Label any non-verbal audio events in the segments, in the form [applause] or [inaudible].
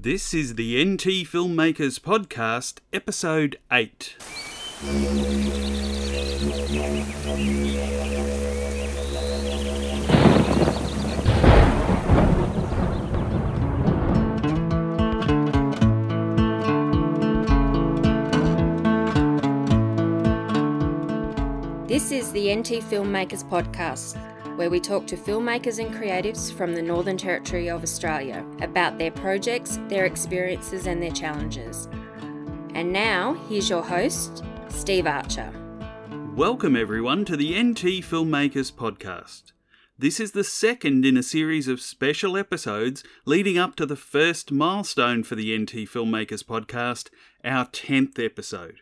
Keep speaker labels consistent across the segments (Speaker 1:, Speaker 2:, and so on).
Speaker 1: This is the NT Filmmakers Podcast, Episode 8.
Speaker 2: This is the NT Filmmakers Podcast, where we talk to filmmakers and creatives from the Northern Territory of Australia about their projects, their experiences, and their challenges. And now, here's your host, Steve Archer.
Speaker 1: Welcome, everyone, to the NT Filmmakers Podcast. This is the second in a series of special episodes leading up to the first milestone for the NT Filmmakers Podcast, our 10th episode.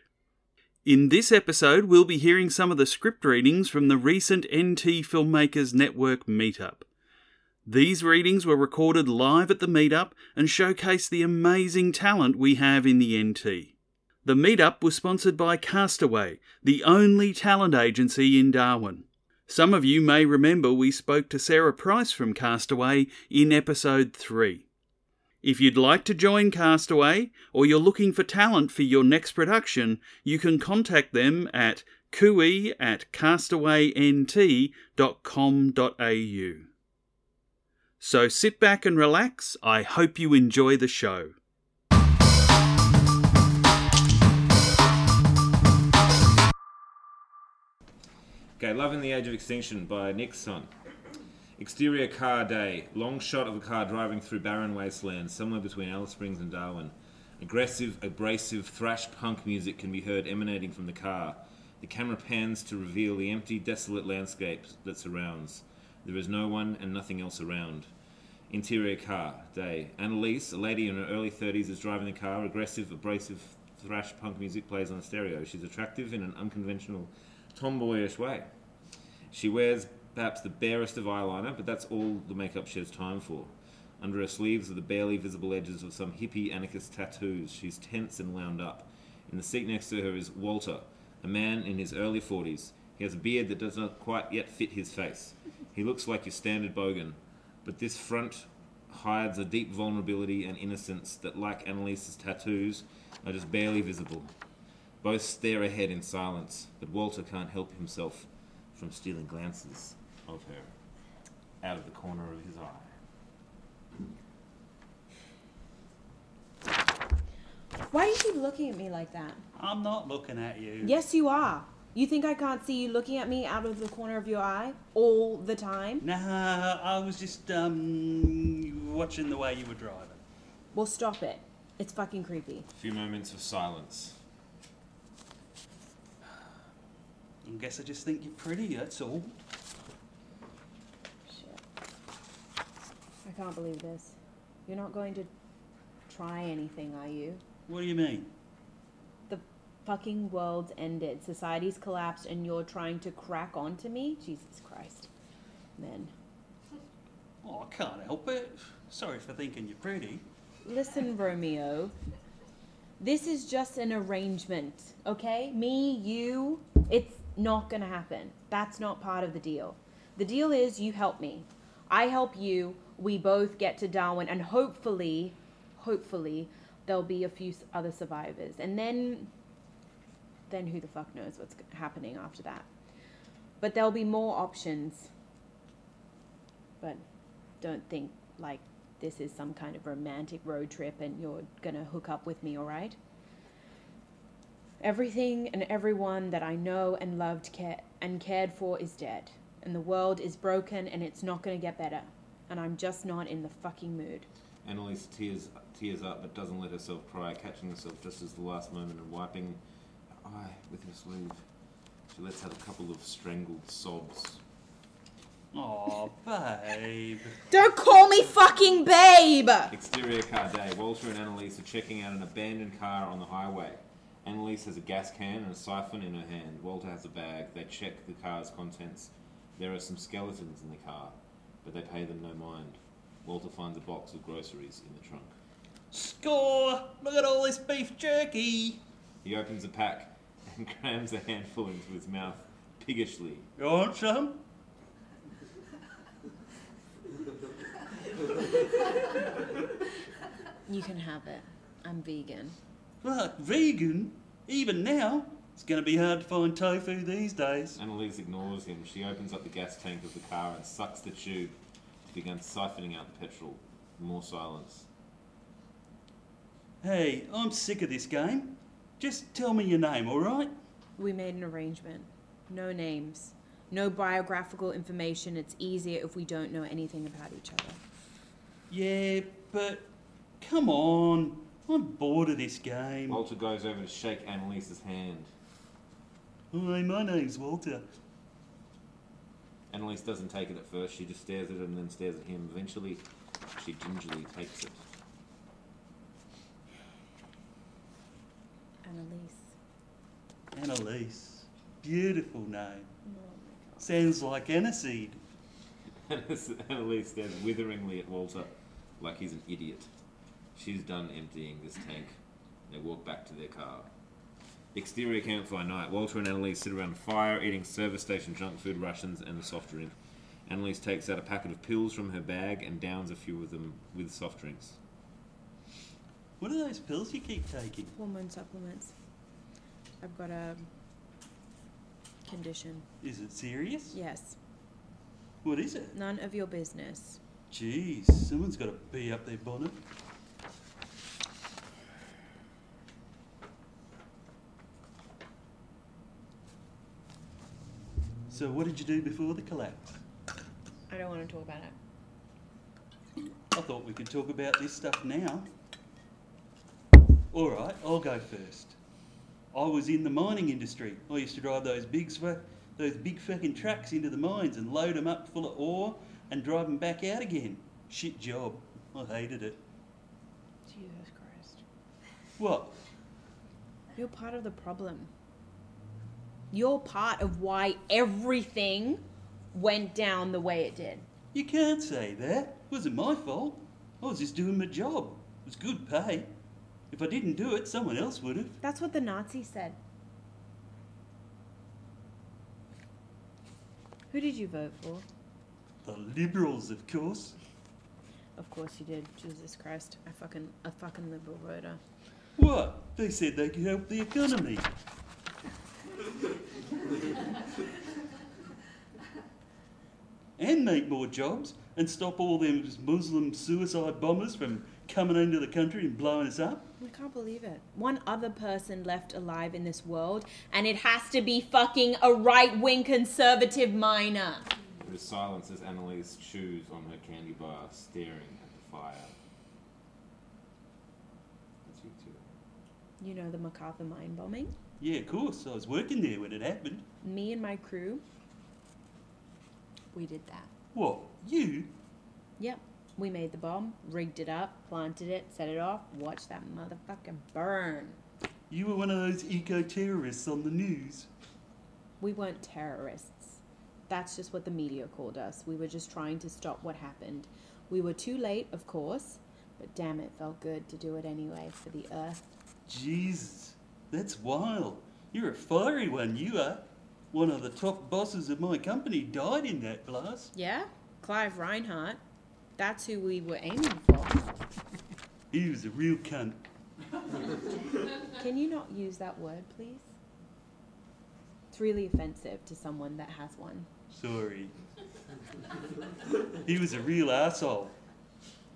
Speaker 1: In this episode, we'll be hearing some of the script readings from the recent NT Filmmakers Network meetup. These readings were recorded live at the meetup and showcase the amazing talent we have in the NT. The meetup was sponsored by Castaway, the only talent agency in Darwin. Some of you may remember we spoke to Sarah Price from Castaway in episode 3. If you'd like to join Castaway or you're looking for talent for your next production, you can contact them at cooee at castawaynt.com.au. So sit back and relax. I hope you enjoy the show.
Speaker 3: Okay, Love in the Age of Extinction by Nick Sun. Exterior car day. Long shot of a car driving through barren wasteland, somewhere between Alice Springs and Darwin. Aggressive, abrasive thrash punk music can be heard emanating from the car. The camera pans to reveal the empty, desolate landscape that surrounds. There is no one and nothing else around. Interior car day. Annalise, a lady in her early 30s, is driving the car. Aggressive, abrasive thrash punk music plays on the stereo. She's attractive in an unconventional, tomboyish way. She wears perhaps the barest of eyeliner, but that's all the makeup she has time for. Under her sleeves are the barely visible edges of some hippie anarchist tattoos. She's tense and wound up. In the seat next to her is Walter, a man in his early 40s. He has a beard that does not quite yet fit his face. He looks like your standard bogan, but this front hides a deep vulnerability and innocence that, like Annalise's tattoos, are just barely visible. Both stare ahead in silence, but Walter can't help himself from stealing glances of her out of the corner of his eye.
Speaker 4: Why do you keep looking at me like that?
Speaker 5: I'm not looking at you.
Speaker 4: Yes, you are. You think I can't see you looking at me out of the corner of your eye all the time?
Speaker 5: Nah, I was just um watching the way you were driving.
Speaker 4: Well, stop it. It's fucking creepy.
Speaker 3: A few moments of silence.
Speaker 5: I guess I just think you're pretty. That's all.
Speaker 4: Shit. I can't believe this. You're not going to try anything, are you?
Speaker 5: What do you mean?
Speaker 4: The fucking world's ended. Society's collapsed, and you're trying to crack onto me? Jesus Christ. Men.
Speaker 5: Oh, I can't help it. Sorry for thinking you're pretty.
Speaker 4: Listen, Romeo. This is just an arrangement, okay? Me, you, it's not gonna happen. That's not part of the deal. The deal is you help me. I help you. We both get to Darwin, and hopefully, hopefully, there'll be a few other survivors. And then, then who the fuck knows what's happening after that. But there'll be more options. But don't think like this is some kind of romantic road trip and you're gonna hook up with me, alright? Everything and everyone that I know and loved ca- and cared for is dead. And the world is broken and it's not gonna get better. And I'm just not in the fucking mood.
Speaker 3: Annalise tears tears up but doesn't let herself cry, catching herself just as the last moment and wiping her eye with her sleeve. She lets out a couple of strangled sobs.
Speaker 5: Oh, babe.
Speaker 4: Don't call me fucking babe!
Speaker 3: Exterior car day. Walter and Annalise are checking out an abandoned car on the highway. Annalise has a gas can and a siphon in her hand. Walter has a bag. They check the car's contents. There are some skeletons in the car, but they pay them no mind. Walter finds a box of groceries in the trunk.
Speaker 5: Score! Look at all this beef jerky.
Speaker 3: He opens a pack and [laughs] crams a handful into his mouth piggishly.
Speaker 5: You want some?
Speaker 4: You can have it. I'm vegan.
Speaker 1: Fuck, vegan? Even now? It's gonna be hard to find tofu these days.
Speaker 3: Annalise ignores him. She opens up the gas tank of the car and sucks the tube to begin siphoning out the petrol. More silence.
Speaker 1: Hey, I'm sick of this game. Just tell me your name, alright?
Speaker 4: We made an arrangement. No names. No biographical information. It's easier if we don't know anything about each other.
Speaker 1: Yeah, but come on. I'm bored of this game.
Speaker 3: Walter goes over to shake Annalise's hand.
Speaker 1: Hi, my name's Walter.
Speaker 3: Annalise doesn't take it at first. She just stares at it and then stares at him. Eventually, she gingerly takes it.
Speaker 4: Annalise.
Speaker 1: Annalise. Beautiful name. Oh, Sounds like aniseed. [laughs]
Speaker 3: Annalise stares witheringly at Walter like he's an idiot. She's done emptying this tank. They walk back to their car. Exterior campfire night. Walter and Annalise sit around a fire eating service station junk food rations and a soft drink. Annalise takes out a packet of pills from her bag and downs a few of them with soft drinks.
Speaker 1: What are those pills you keep taking?
Speaker 4: Hormone supplements. I've got a condition.
Speaker 1: Is it serious?
Speaker 4: Yes.
Speaker 1: What is it?
Speaker 4: None of your business.
Speaker 1: Jeez, someone's got to be up their bonnet. So, what did you do before the collapse?
Speaker 4: I don't want to talk about it.
Speaker 1: I thought we could talk about this stuff now. All right, I'll go first. I was in the mining industry. I used to drive those big, those big fucking trucks into the mines and load them up full of ore and drive them back out again. Shit job. I hated it.
Speaker 4: Jesus Christ.
Speaker 1: What?
Speaker 4: You're part of the problem. You're part of why everything went down the way it did.
Speaker 1: You can't say that. It wasn't my fault. I was just doing my job. It was good pay. If I didn't do it, someone else would have.
Speaker 4: That's what the Nazis said. Who did you vote for?
Speaker 1: The liberals, of course.
Speaker 4: Of course you did. Jesus Christ. I fucking a fucking liberal voter.
Speaker 1: What? They said they could help the economy. [laughs] and make more jobs and stop all them Muslim suicide bombers from coming into the country and blowing us up.
Speaker 4: I can't believe it. One other person left alive in this world, and it has to be fucking a right wing conservative miner.
Speaker 3: There is silence as Annalise chews on her candy bar, staring at the fire. That's you too.
Speaker 4: You know the MacArthur mine bombing?
Speaker 1: Yeah, of course. I was working there when it happened.
Speaker 4: Me and my crew, we did that.
Speaker 1: What? You?
Speaker 4: Yep. We made the bomb, rigged it up, planted it, set it off, watched that motherfucker burn.
Speaker 1: You were one of those eco terrorists on the news.
Speaker 4: We weren't terrorists. That's just what the media called us. We were just trying to stop what happened. We were too late, of course, but damn it felt good to do it anyway for the earth.
Speaker 1: Jesus, that's wild. You're a fiery one, you are. One of the top bosses of my company died in that blast.
Speaker 4: Yeah? Clive Reinhardt. That's who we were aiming for.
Speaker 1: He was a real cunt.
Speaker 4: Can you not use that word, please? It's really offensive to someone that has one.
Speaker 1: Sorry. he was a real asshole.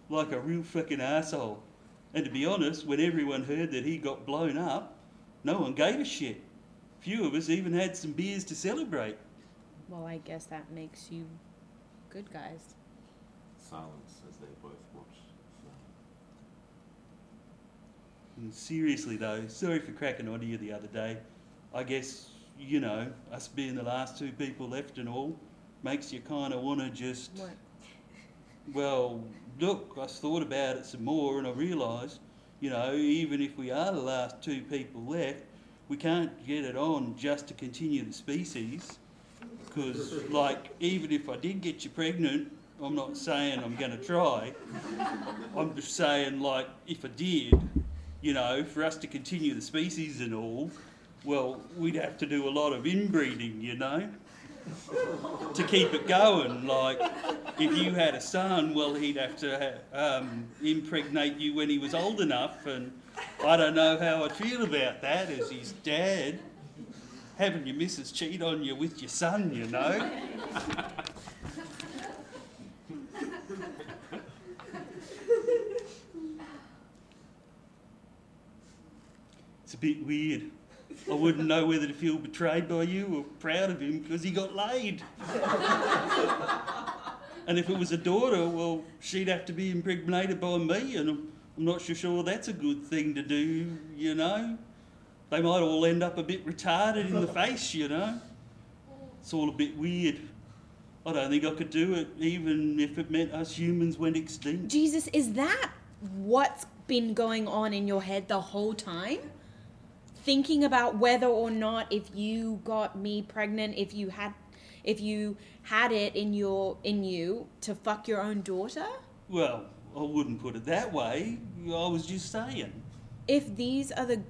Speaker 1: Like a real fucking asshole. And to be honest, when everyone heard that he got blown up, no one gave a shit. Few of us even had some beers to celebrate.
Speaker 4: Well, I guess that makes you good guys.
Speaker 3: Silence as they both watch the flame.
Speaker 1: And mm, seriously though, sorry for cracking on to you the other day. I guess, you know, us being the last two people left and all, makes you kind of want to just.
Speaker 4: What?
Speaker 1: Well, look, I thought about it some more and I realised, you know, even if we are the last two people left, we can't get it on just to continue the species. Because, like, even if I did get you pregnant, I'm not saying I'm going to try. I'm just saying, like, if I did, you know, for us to continue the species and all, well, we'd have to do a lot of inbreeding, you know? To keep it going. Like, if you had a son, well, he'd have to um, impregnate you when he was old enough, and I don't know how I'd feel about that as his dad. Having your missus cheat on you with your son, you know. It's a bit weird. I wouldn't know whether to feel betrayed by you or proud of him because he got laid. and if it was a daughter, well, she'd have to be impregnated by me, and I'm, not so sure that's a good thing to do, you know. They might all end up a bit retarded in the face, you know. It's all a bit weird. I don't think I could do it, even if it meant us humans went extinct.
Speaker 4: Jesus, is that what's been going on in your head the whole time? Thinking about whether or not if you got me pregnant, if you had if you had it in your in you to fuck your own daughter?
Speaker 1: Well, I wouldn't put it that way. I was just saying.
Speaker 4: If these are the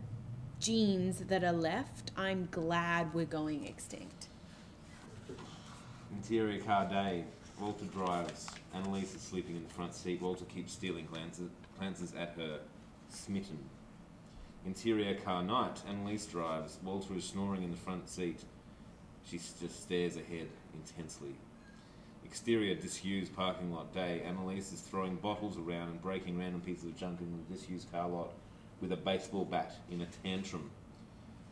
Speaker 4: genes that are left, I'm glad we're going extinct.
Speaker 3: Interior car day. Walter drives. Annalise is sleeping in the front seat. Walter keeps stealing glances, glances at her, smitten. Interior car night. Annalise drives. Walter is snoring in the front seat. She just stares ahead intensely. Exterior disused parking lot day. Annalise is throwing bottles around and breaking random pieces of junk in the disused car lot with a baseball bat in a tantrum.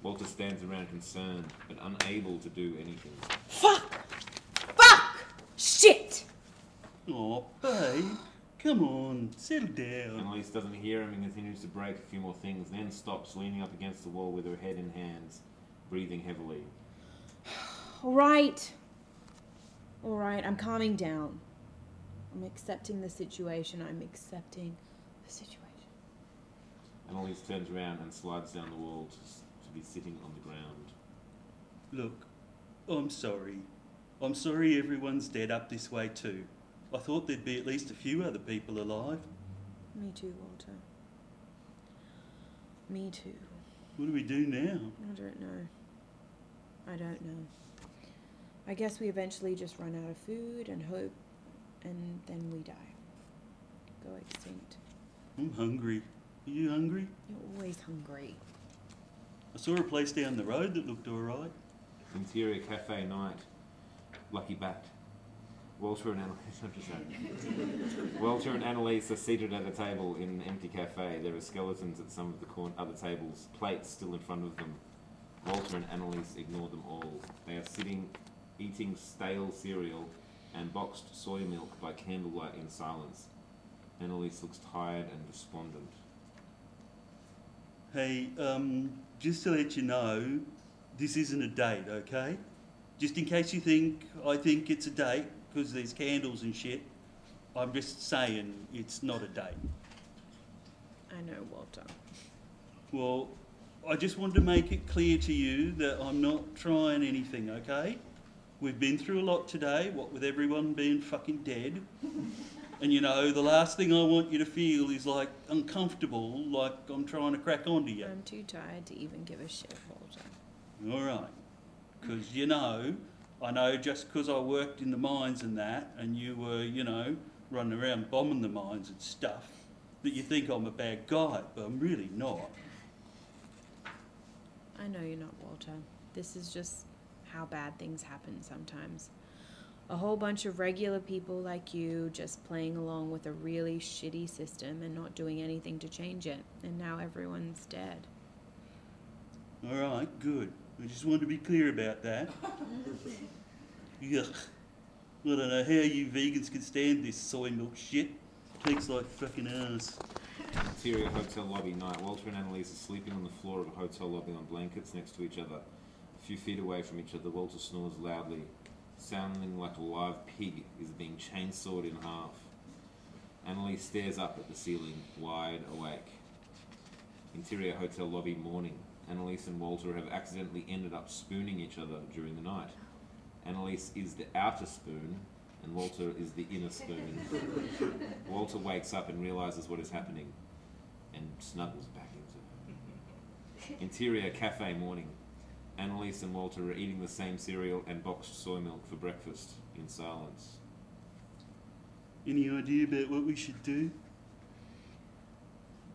Speaker 3: Walter stands around concerned but unable to do anything.
Speaker 4: Fuck! Fuck! Shit!
Speaker 1: Oh, babe, come on, settle down.
Speaker 3: Annalise doesn't hear him and continues to break a few more things, then stops, leaning up against the wall with her head in hands, breathing heavily. [sighs]
Speaker 4: All right. All right, I'm calming down. I'm accepting the situation. I'm accepting the situation.
Speaker 3: Annalise turns around and slides down the wall to, to be sitting on the ground.
Speaker 1: Look, I'm sorry. I'm sorry everyone's dead up this way too. I thought there'd be at least a few other people alive.
Speaker 4: Me too, Walter. Me too.
Speaker 1: What do we do now?
Speaker 4: I don't know. I don't know. I guess we eventually just run out of food and hope, and then we die. Go extinct.
Speaker 1: I'm hungry. Are you hungry?
Speaker 4: You're always hungry.
Speaker 1: I saw a place down the road that looked alright.
Speaker 3: Interior cafe night. Lucky bat. Walter and Annalise. Walter and Annalise are seated at a table in an empty cafe. There are skeletons at some of the other tables, plates still in front of them. Walter and Annalise ignore them all. They are sitting, eating stale cereal and boxed soy milk by candlelight in silence. Annalise looks tired and despondent.
Speaker 1: Hey, um, just to let you know, this isn't a date, okay? Just in case you think I think it's a date because there's candles and shit, I'm just saying it's not a date.
Speaker 4: I know, Walter.
Speaker 1: Well, I just wanted to make it clear to you that I'm not trying anything, okay? We've been through a lot today, what with everyone being fucking dead. And you know, the last thing I want you to feel is like uncomfortable, like I'm trying to crack onto you.
Speaker 4: I'm too tired to even give a shit, Walter.
Speaker 1: All right. Because, you know, I know just because I worked in the mines and that, and you were, you know, running around bombing the mines and stuff, that you think I'm a bad guy, but I'm really not.
Speaker 4: I know you're not, Walter. This is just how bad things happen sometimes. A whole bunch of regular people like you just playing along with a really shitty system and not doing anything to change it. And now everyone's dead.
Speaker 1: All right, good. I just wanted to be clear about that. [laughs] Yuck. I don't know how you vegans can stand this soy milk shit. Tastes like fucking ass.
Speaker 3: Interior hotel lobby night. Walter and Annalise are sleeping on the floor of a hotel lobby on blankets next to each other. A few feet away from each other, Walter snores loudly, sounding like a live pig is being chainsawed in half. Annalise stares up at the ceiling, wide awake. Interior hotel lobby morning. Annalise and Walter have accidentally ended up spooning each other during the night. Annalise is the outer spoon, and Walter is the inner spoon. [laughs] Walter wakes up and realizes what is happening and snuggles back into her. Interior cafe morning. Annalise and Walter are eating the same cereal and boxed soy milk for breakfast in silence.
Speaker 1: Any idea about what we should do?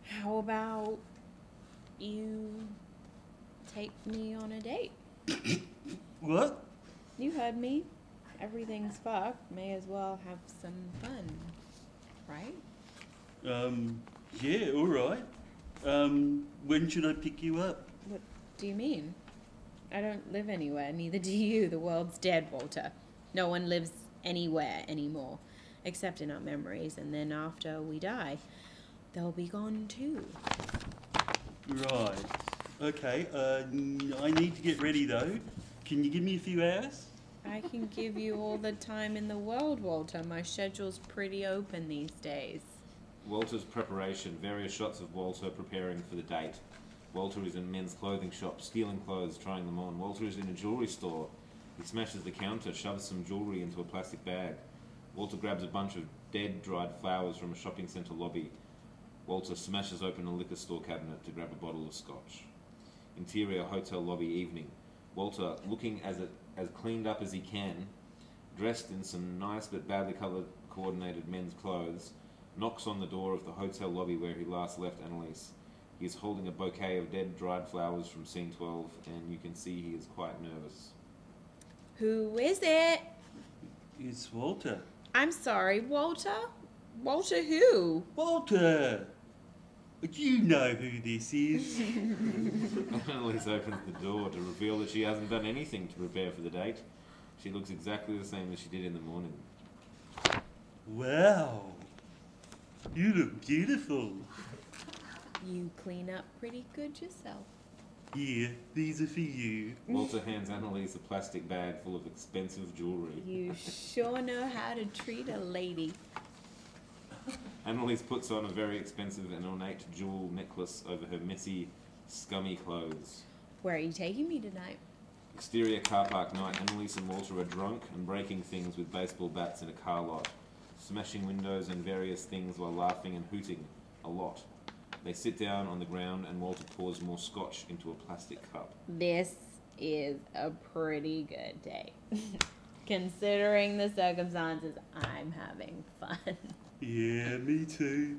Speaker 4: How about you take me on a date? [coughs]
Speaker 1: What?
Speaker 4: You heard me. Everything's fucked. May as well have some fun. Right?
Speaker 1: Um, yeah, all right. Um, when should I pick you up?
Speaker 4: What do you mean? I don't live anywhere, neither do you. The world's dead, Walter. No one lives anywhere anymore, except in our memories, and then after we die, they'll be gone too.
Speaker 1: Right. Okay. Uh, n- I need to get ready though. Can you give me a few hours?
Speaker 4: I can give you all the time in the world, Walter. My schedule's pretty open these days.
Speaker 3: Walter's preparation, various shots of Walter preparing for the date. Walter is in men's clothing shop, stealing clothes, trying them on. Walter is in a jewellery store. He smashes the counter, shoves some jewellery into a plastic bag. Walter grabs a bunch of dead, dried flowers from a shopping centre lobby. Walter smashes open a liquor store cabinet to grab a bottle of scotch. Interior hotel lobby evening. Walter, looking as it, as cleaned up as he can, dressed in some nice but badly coloured coordinated men's clothes, knocks on the door of the hotel lobby where he last left Annalise. He is holding a bouquet of dead dried flowers from scene 12, and you can see he is quite nervous.
Speaker 4: Who is it?
Speaker 1: It's Walter.
Speaker 4: I'm sorry, Walter? Walter who?
Speaker 1: Walter! You know who this is. [laughs]
Speaker 3: Annalise opens the door to reveal that she hasn't done anything to prepare for the date. She looks exactly the same as she did in the morning.
Speaker 1: wow. You look beautiful.
Speaker 4: You clean up pretty good yourself.
Speaker 1: Here, these are for you.
Speaker 3: Walter hands Annalise a plastic bag full of expensive jewellery.
Speaker 4: You sure know how to treat a lady.
Speaker 3: Annalise puts on a very expensive and ornate jewel necklace over her messy, scummy clothes.
Speaker 4: Where are you taking me tonight?
Speaker 3: Exterior car park night. Annalise and Walter are drunk and breaking things with baseball bats in a car lot, smashing windows and various things while laughing and hooting a lot. They sit down on the ground and Walter pours more scotch into a plastic cup.
Speaker 4: This is a pretty good day. [laughs] Considering the circumstances, I'm having fun. [laughs]
Speaker 1: Yeah, me too.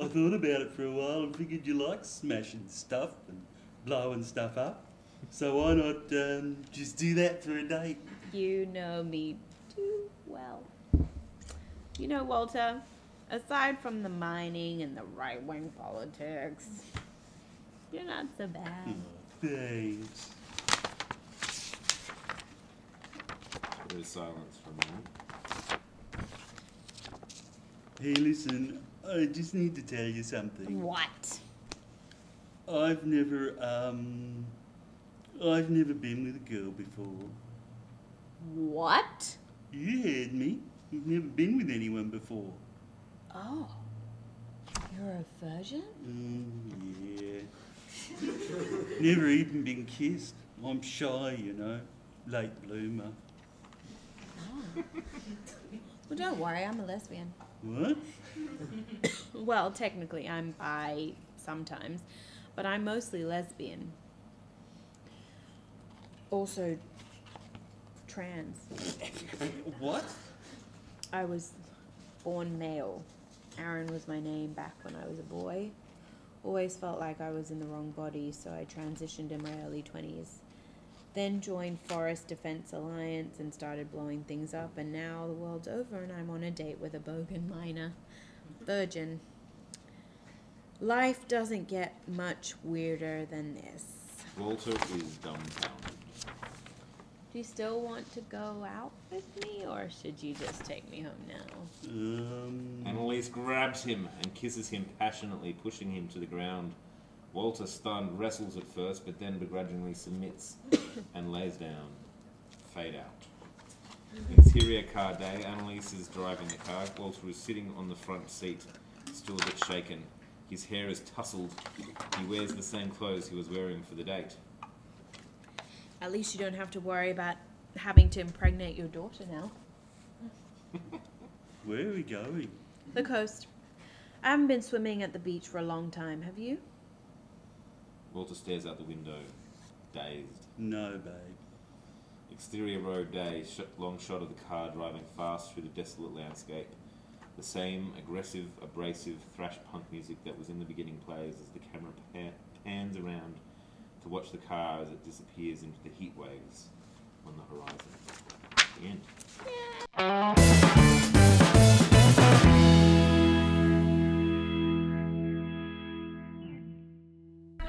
Speaker 1: I thought about it for a while and figured you like smashing stuff and blowing stuff up. So why not um, just do that for a date?
Speaker 4: You know me too well. You know, Walter, aside from the mining and the right wing politics, you're not so bad.
Speaker 1: Thanks.
Speaker 3: There is silence for a moment.
Speaker 1: Hey, listen, I just need to tell you something.
Speaker 4: What?
Speaker 1: I've never, um, I've never been with a girl before.
Speaker 4: What?
Speaker 1: You heard me. You've never been with anyone before.
Speaker 4: Oh. You're a virgin?
Speaker 1: Mm, yeah. [laughs] never even been kissed. I'm shy, you know. Late bloomer.
Speaker 4: Well, don't worry, I'm a lesbian.
Speaker 1: What? [coughs]
Speaker 4: Well, technically, I'm bi sometimes, but I'm mostly lesbian. Also, trans. [laughs]
Speaker 1: What?
Speaker 4: I was born male. Aaron was my name back when I was a boy. Always felt like I was in the wrong body, so I transitioned in my early 20s. Then joined Forest Defense Alliance and started blowing things up, and now the world's over and I'm on a date with a bogan miner. Virgin. Life doesn't get much weirder than this.
Speaker 3: Walter is dumbfounded.
Speaker 4: Do you still want to go out with me, or should you just take me home now?
Speaker 1: Um.
Speaker 3: Annalise grabs him and kisses him passionately, pushing him to the ground. Walter, stunned, wrestles at first, but then begrudgingly submits and lays down. Fade out. Interior car day. Annalise is driving the car. Walter is sitting on the front seat, still a bit shaken. His hair is tousled. He wears the same clothes he was wearing for the date.
Speaker 4: At least you don't have to worry about having to impregnate your daughter now.
Speaker 1: Where are we going?
Speaker 4: The coast. I haven't been swimming at the beach for a long time, have you?
Speaker 3: Walter stares out the window. dazed.
Speaker 1: No, babe.
Speaker 3: Exterior road day, sh- long shot of the car driving fast through the desolate landscape. The same aggressive, abrasive thrash punk music that was in the beginning plays as the camera pa- pans around to watch the car as it disappears into the heat waves on the horizon. The end.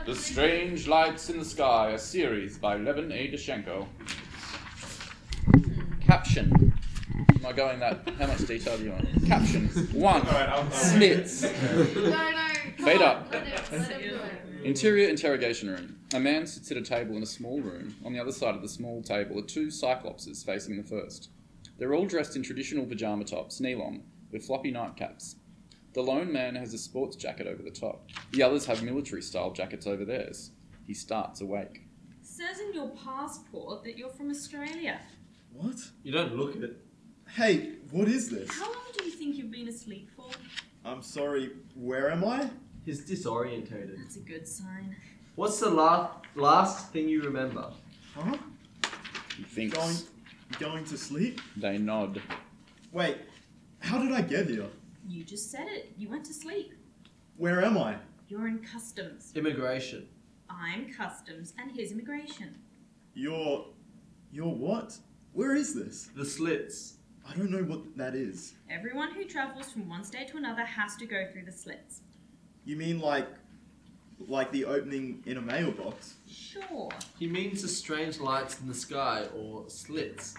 Speaker 6: The Strange Lights in the Sky, a series by Levin A. Diatschenko. Caption. Am I going that? How much detail do you want? Caption. One. Slits.
Speaker 7: No, no.
Speaker 6: Fade up.
Speaker 7: Let it, let it do it.
Speaker 6: Interior interrogation room. A man sits at a table in a small room. On the other side of the small table are two cyclopses facing the first. They're all dressed in traditional pajama tops, knee long, with floppy nightcaps. The lone man has a sports jacket over the top. The others have military style jackets over theirs. He starts awake.
Speaker 8: says in your passport that you're from Australia.
Speaker 9: What?
Speaker 10: You don't look it.
Speaker 9: Hey, what is this?
Speaker 8: How long do you think you've been asleep for?
Speaker 9: I'm sorry, where am I?
Speaker 10: He's disorientated.
Speaker 8: That's a good sign.
Speaker 10: What's the last last thing you remember?
Speaker 9: Huh?
Speaker 6: He thinks.
Speaker 9: Going, going to sleep?
Speaker 6: They nod.
Speaker 9: Wait, how did I get here?
Speaker 8: You just said it. You went to sleep.
Speaker 9: Where am I?
Speaker 8: You're in customs.
Speaker 10: Immigration.
Speaker 8: I'm customs, and here's immigration.
Speaker 9: You're. You're what? Where is this?
Speaker 10: The slits.
Speaker 9: I don't know what that is.
Speaker 8: Everyone who travels from one state to another has to go through the slits.
Speaker 9: You mean like. like the opening in a mailbox?
Speaker 8: Sure.
Speaker 10: He means the strange lights in the sky or slits.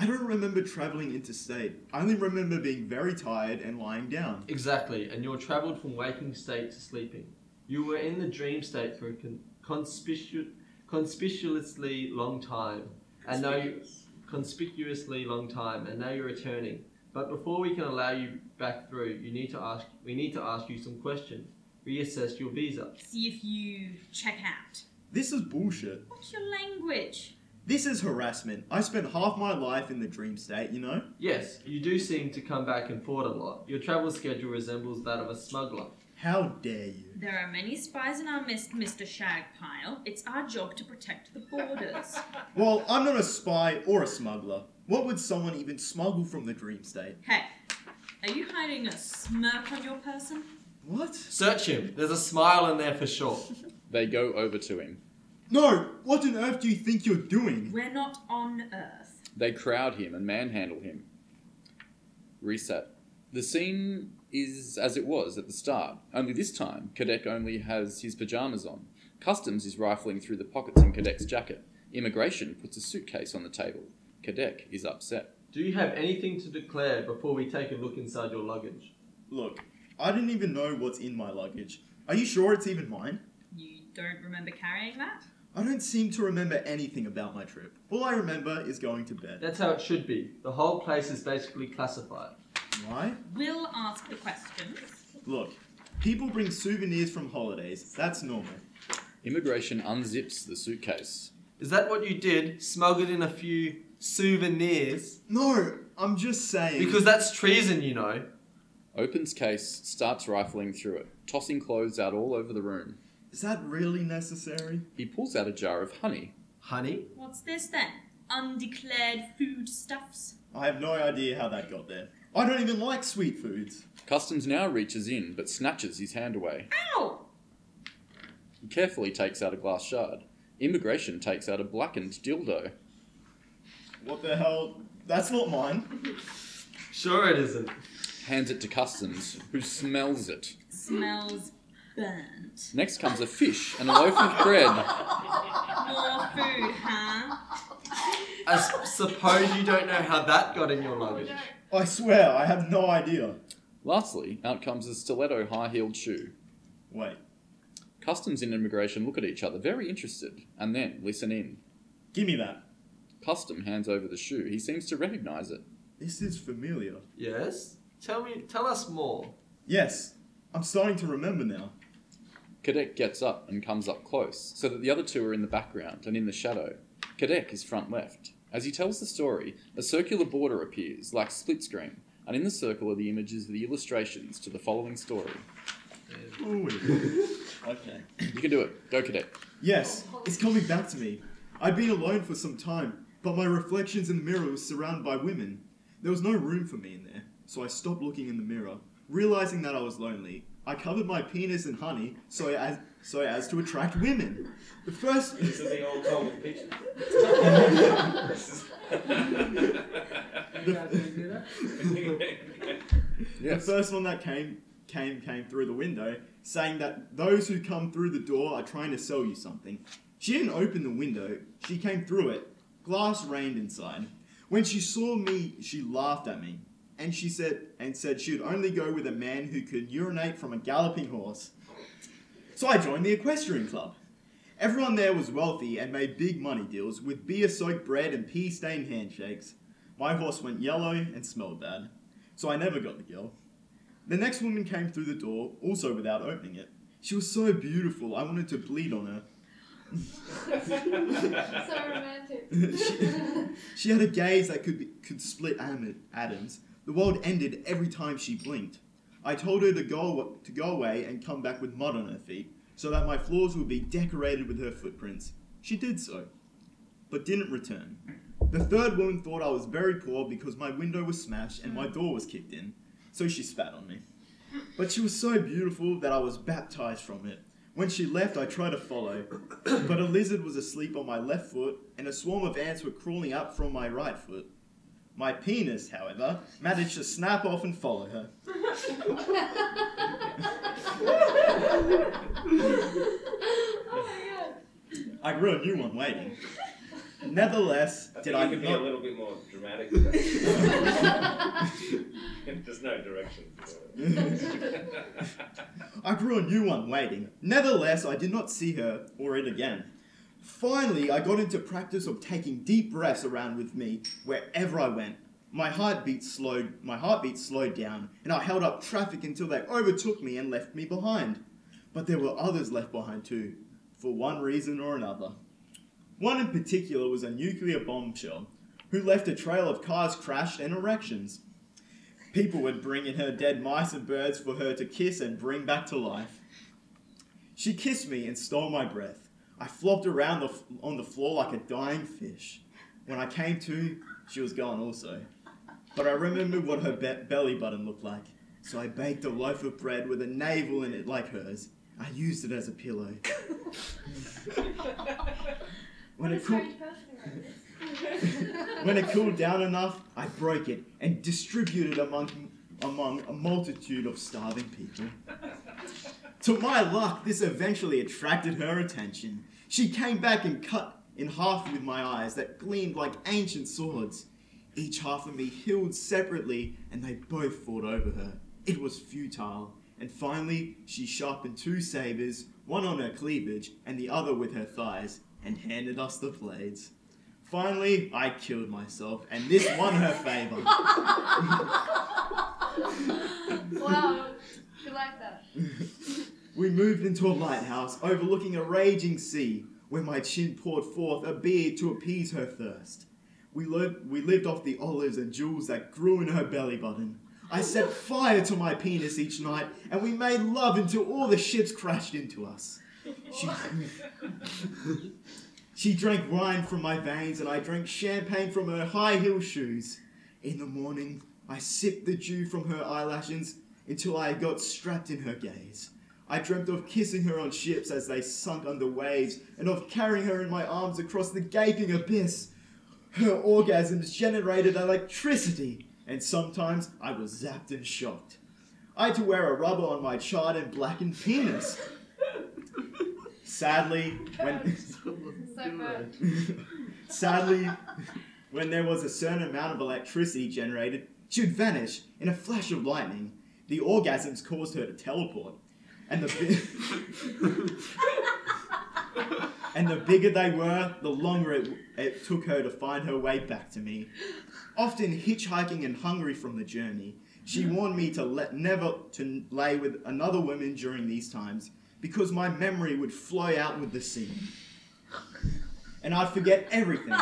Speaker 9: I don't remember traveling interstate. I only remember being very tired and lying down.
Speaker 10: Exactly, and you're travelled from waking state to sleeping. You were in the dream state for a con- conspicu- conspicuously long time, and now you conspicuously long time, and now you're returning. But before we can allow you back through, you need to ask. We need to ask you some questions. Reassess your visa.
Speaker 8: See if you check out.
Speaker 9: This is bullshit.
Speaker 8: What's your language?
Speaker 9: This is harassment. I spent half my life in the dream state, you know?
Speaker 10: Yes, you do seem to come back and forth a lot. Your travel schedule resembles that of a smuggler.
Speaker 9: How dare you?
Speaker 8: There are many spies in our midst, Mr. Shagpile. It's our job to protect the borders. [laughs]
Speaker 9: Well, I'm not a spy or a smuggler. What would someone even smuggle from the dream state?
Speaker 8: hey, are you hiding a smirk on your person?
Speaker 9: What?
Speaker 10: Search him. There's a smile in there for sure. [laughs]
Speaker 6: They go over to him.
Speaker 9: No! What on earth do you think you're doing?
Speaker 8: We're not on Earth.
Speaker 6: They crowd him and manhandle him. Reset. The scene is as it was at the start, only this time, Cadet only has his pajamas on. Customs is rifling through the pockets in Cadet's jacket. Immigration puts a suitcase on the table. Cadet is upset.
Speaker 10: Do you have anything to declare before we take a look inside your luggage?
Speaker 9: Look, I didn't even know what's in my luggage. Are you sure it's even mine?
Speaker 8: You don't remember carrying that?
Speaker 9: I don't seem to remember anything about my trip. All I remember is going to bed.
Speaker 10: That's how it should be. The whole place is basically classified.
Speaker 9: Why?
Speaker 8: We'll ask the questions.
Speaker 9: Look, people bring souvenirs from holidays. That's normal.
Speaker 6: Immigration unzips the suitcase.
Speaker 10: Is that what you did? Smuggled in a few souvenirs?
Speaker 9: No, I'm just saying.
Speaker 10: Because that's treason, you know.
Speaker 6: Opens case, starts rifling through it, tossing clothes out all over the room.
Speaker 9: Is that really necessary?
Speaker 6: He pulls out a jar of honey.
Speaker 10: Honey?
Speaker 8: What's this then? Undeclared foodstuffs?
Speaker 9: I have no idea how that got there. I don't even like sweet foods.
Speaker 6: Customs now reaches in but snatches his hand away.
Speaker 8: Ow!
Speaker 6: He carefully takes out a glass shard. Immigration takes out a blackened dildo.
Speaker 9: What the hell? That's not mine.
Speaker 10: Sure it isn't.
Speaker 6: Hands it to Customs, who smells it.
Speaker 8: Smells burnt.
Speaker 6: Next comes a fish and a loaf of bread.
Speaker 8: More food, huh?
Speaker 10: I s- suppose you don't know how that got in your luggage.
Speaker 9: I swear, I have no idea.
Speaker 6: Lastly, out comes a stiletto high heeled shoe.
Speaker 9: Wait,
Speaker 6: Customs and immigration look at each other, very interested, and then listen in.
Speaker 9: give me that.
Speaker 6: Custom hands over the shoe. He seems to recognize it.
Speaker 9: This is familiar.
Speaker 10: Yes? Tell me, tell us more.
Speaker 9: Yes, I'm starting to remember now.
Speaker 6: Cadet gets up and comes up close, so that the other two are in the background and in the shadow. Cadet is front left. As he tells the story, a circular border appears, like split screen, and in the circle are the images of the illustrations to the following story.
Speaker 9: Okay.
Speaker 6: You can do it. Go, Cadet.
Speaker 9: Yes, it's coming back to me. I'd been alone for some time, but my reflections in the mirror was surrounded by women. There was no room for me in there, so I stopped looking in the mirror. Realizing that I was lonely, I covered my penis in honey so as, so as to attract women. The first.
Speaker 3: This is the old Coleman picture. [laughs]
Speaker 9: The first one that came came came through the window, saying that those who come through the door are trying to sell you something. She didn't open the window; she came through it. Glass rained inside. When she saw me, she laughed at me, and she said and said she would only go with a man who could urinate from a galloping horse. So I joined the equestrian club. Everyone there was wealthy and made big money deals with beer-soaked bread and pea-stained handshakes. My horse went yellow and smelled bad, so I never got the girl. The next woman came through the door, also without opening it. She was so beautiful, I wanted to bleed on her. [laughs]
Speaker 7: so romantic. [laughs]
Speaker 9: she, she had a gaze that could be, could split atoms. The world ended every time she blinked. I told her to go to go away and come back with mud on her feet, so that my floors would be decorated with her footprints. She did so, but didn't return. The third woman thought I was very poor because my window was smashed and my mm. door was kicked in, so she spat on me. But she was so beautiful that I was baptized from it. When she left, I tried to follow, but a lizard was asleep on my left foot, and a swarm of ants were crawling up from my right foot. My penis, however, managed to snap off and follow her. oh I grew a new one waiting. Nevertheless, did I
Speaker 3: could be a little bit more dramatic. [laughs] There's no direction.
Speaker 9: I grew a new one waiting. Nevertheless, I did not see her or it again. Finally, I got into practice of taking deep breaths around with me wherever I went. My heartbeat slowed my heartbeat slowed down, and I held up traffic until they overtook me and left me behind. But there were others left behind too, for one reason or another. One in particular was a nuclear bombshell who left a trail of cars crashed and erections. People would bring in her dead mice and birds for her to kiss and bring back to life. She kissed me and stole my breath. I flopped around the, on the floor like a dying fish. When I came to, she was gone also. But I remembered what her be- belly button looked like, so I baked a loaf of bread with a navel in it like hers. I used it as a pillow. when it cooled, [laughs] when it cooled down enough, I broke it and distributed among among a multitude of starving people. To my luck, this eventually attracted her attention. She came back and cut in half with my eyes that gleamed like ancient swords. Each half of me healed separately, and they both fought over her. It was futile, and finally she sharpened two sabers, one on her cleavage and the other with her thighs, and handed us the blades. Finally, I killed myself, and this won her favor. [laughs]
Speaker 7: wow, she liked that. [laughs]
Speaker 9: We moved into a lighthouse overlooking a raging sea, where my chin poured forth a beer to appease her thirst. We, lived, we lived off the olives and jewels that grew in her belly button. I set fire to my penis each night, and we made love until all the ships crashed into us. She, [laughs] she drank wine from my veins, and I drank champagne from her high heel shoes. In the morning, I sipped the dew from her eyelashes until I got strapped in her gaze. I dreamt of kissing her on ships as they sunk under waves, and of carrying her in my arms across the gaping abyss. Her orgasms generated electricity, and sometimes I was zapped and shocked. I had to wear a rubber on my charred and blackened penis. Sadly, when [laughs] sadly, when there was a certain amount of electricity generated, she would vanish in a flash of lightning. The orgasms caused her to teleport, and the bi- and the bigger they were, the longer it, it took her to find her way back to me. Often hitchhiking and hungry from the journey, she warned me to let never to lay with another woman during these times because my memory would flow out with the scene, and I'd forget everything.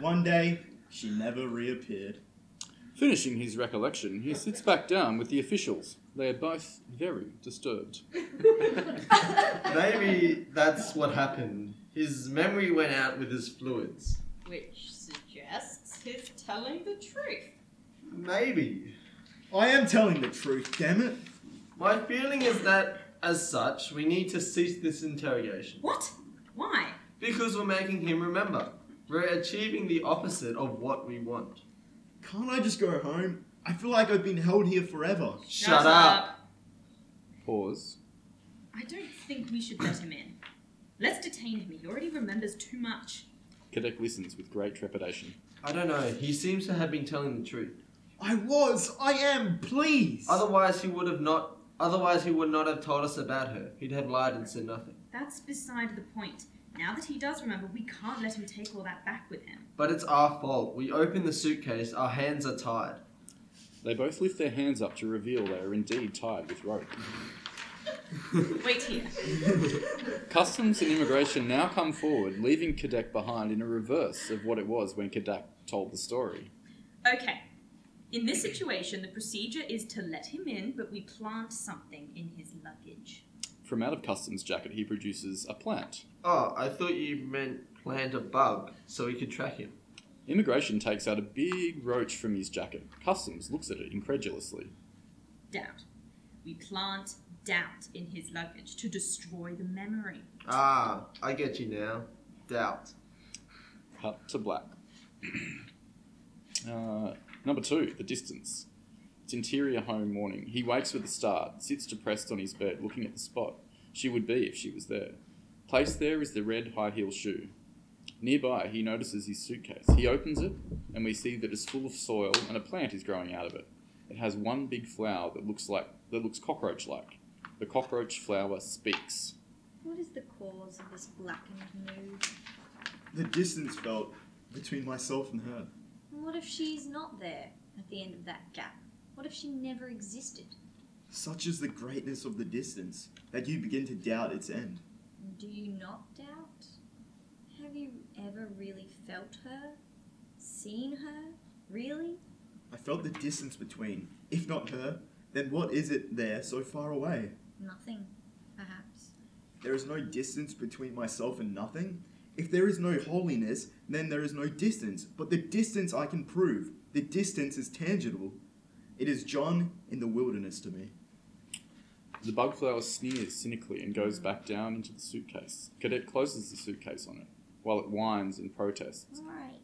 Speaker 9: One day, she never reappeared.
Speaker 6: Finishing his recollection, he sits back down with the officials. They are both very disturbed. [laughs]
Speaker 10: Maybe that's what happened. His memory went out with his fluids.
Speaker 8: Which suggests he's telling the truth.
Speaker 10: Maybe.
Speaker 9: I am telling the truth, damn it.
Speaker 10: My feeling is that, as such, we need to cease this interrogation.
Speaker 8: What? Why?
Speaker 10: Because we're making him remember. We're achieving the opposite of what we want.
Speaker 9: Can't I just go home? I feel like I've been held here forever.
Speaker 10: Shut, up.
Speaker 6: Pause.
Speaker 8: I don't think we should let him in. Let's detain him. He already remembers too much.
Speaker 6: Kadek listens with great trepidation.
Speaker 10: I don't know. He seems to have been telling the truth.
Speaker 9: I was. I am. Please.
Speaker 10: Otherwise, he would have not. Otherwise, he would not have told us about her. He'd have lied and said nothing.
Speaker 8: That's beside the point. Now that he does remember, we can't let him take all that back with him.
Speaker 10: But it's our fault. We opened the suitcase. Our hands are tied.
Speaker 6: They both lift their hands up to reveal they are indeed tied with rope.
Speaker 8: Wait here.
Speaker 6: Customs and immigration now come forward, leaving Kadek behind in a reverse of what it was when Kadek told the story.
Speaker 8: Okay. In this situation, the procedure is to let him in, but we plant something in his luggage.
Speaker 6: From out of Customs' jacket, he produces a plant.
Speaker 10: Oh, I thought you meant plant a bug so we could track him.
Speaker 6: Immigration takes out a big roach from his jacket. Customs looks at it incredulously.
Speaker 8: Doubt. We plant doubt in his luggage to destroy the memory.
Speaker 10: Ah, I get you now. Doubt.
Speaker 6: Cut to black. [clears throat] uh, number two, the distance. It's interior home morning. He wakes with a start, sits depressed on his bed, looking at the spot she would be if she was there. Placed there is the red high heel shoe. Nearby, he notices his suitcase. He opens it, and we see that it's full of soil and a plant is growing out of it. It has one big flower that looks like that looks cockroach-like. The cockroach flower speaks.
Speaker 11: What is the cause of this blackened mood?
Speaker 9: The distance felt between myself and her.
Speaker 11: What if she's not there at the end of that gap? What if she never existed?
Speaker 9: Such is the greatness of the distance that you begin to doubt its end.
Speaker 11: Do you not doubt? Have you ever really felt her? Seen her? Really?
Speaker 9: I felt the distance between. If not her, then what is it there so far away?
Speaker 11: Nothing, perhaps.
Speaker 9: There is no distance between myself and nothing. If there is no holiness, then there is no distance. But the distance I can prove. The distance is tangible. It is John in the wilderness to me.
Speaker 6: The bug flower sneers cynically and goes back down into the suitcase. Kadek closes the suitcase on it, while it whines and protests.
Speaker 11: Alright.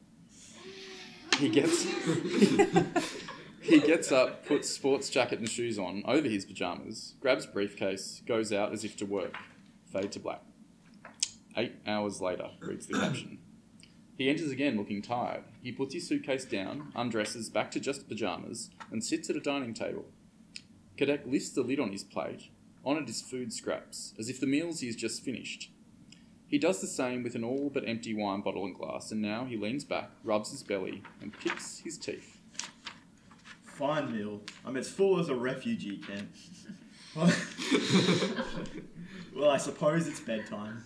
Speaker 6: He gets [laughs] he gets up, puts sports jacket and shoes on over his pajamas, grabs briefcase, goes out as if to work. Fade to black. Eight hours later, reads the caption. He enters again looking tired. He puts his suitcase down, undresses back to just pajamas, and sits at a dining table. Kadek lifts the lid on his plate. On it is food scraps, as if the meals he has just finished. He does the same with an all but empty wine bottle and glass, and now he leans back, rubs his belly, and picks his teeth.
Speaker 9: Fine meal. I'm as full as a refugee camp. [laughs] well, I suppose it's bedtime.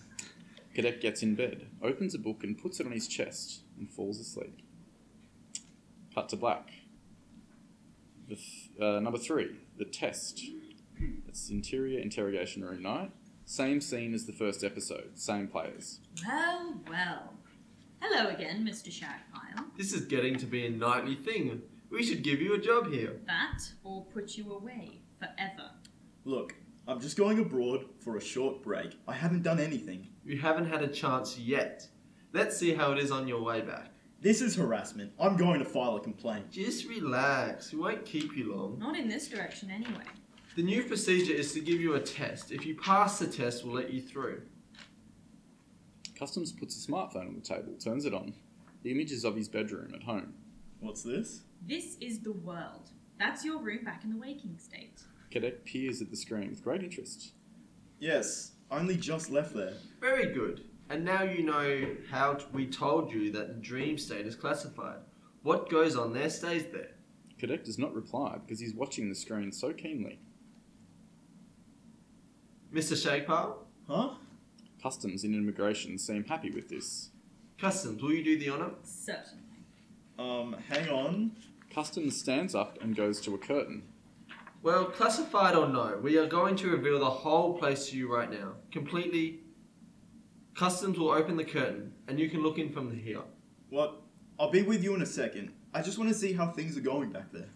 Speaker 6: Kadek gets in bed, opens a book and puts it on his chest, and falls asleep. Cut to black. The th- uh, number three, the test. It's interior interrogation room night. Same scene as the first episode, same players.
Speaker 8: Well, well. Hello again, Mr. Shagpile.
Speaker 10: This is getting to be a nightly thing. We should give you a job here.
Speaker 8: That or put you away forever.
Speaker 9: Look, I'm just going abroad for a short break. I haven't done anything.
Speaker 10: You haven't had a chance yet. Let's see how it is on your way back.
Speaker 9: This is harassment. I'm going to file a complaint.
Speaker 10: Just relax. We won't keep you long.
Speaker 8: Not in this direction, anyway.
Speaker 10: The new procedure is to give you a test. If you pass the test, we'll let you through.
Speaker 6: Customs puts a smartphone on the table, turns it on. The image is of his bedroom at home.
Speaker 9: What's this?
Speaker 8: This is the world. That's your room back in the waking state.
Speaker 6: Kadek peers at the screen with great interest.
Speaker 9: Yes, only just left there.
Speaker 10: Very good. And now you know how t- we told you that the dream state is classified. What goes on there stays there.
Speaker 6: Kadek does not reply because he's watching the screen so keenly.
Speaker 10: Mr. Shagpile?
Speaker 9: Huh?
Speaker 6: Customs and immigration seem happy with this.
Speaker 10: Customs, will you do the honour?
Speaker 8: Certainly.
Speaker 9: Um, hang on.
Speaker 6: Customs stands up and goes to a curtain.
Speaker 10: Well, classified or no, we are going to reveal the whole place to you right now. Completely. Customs will open the curtain, and you can look in from here.
Speaker 9: What? I'll be with you in a second. I just want to see how things are going back there.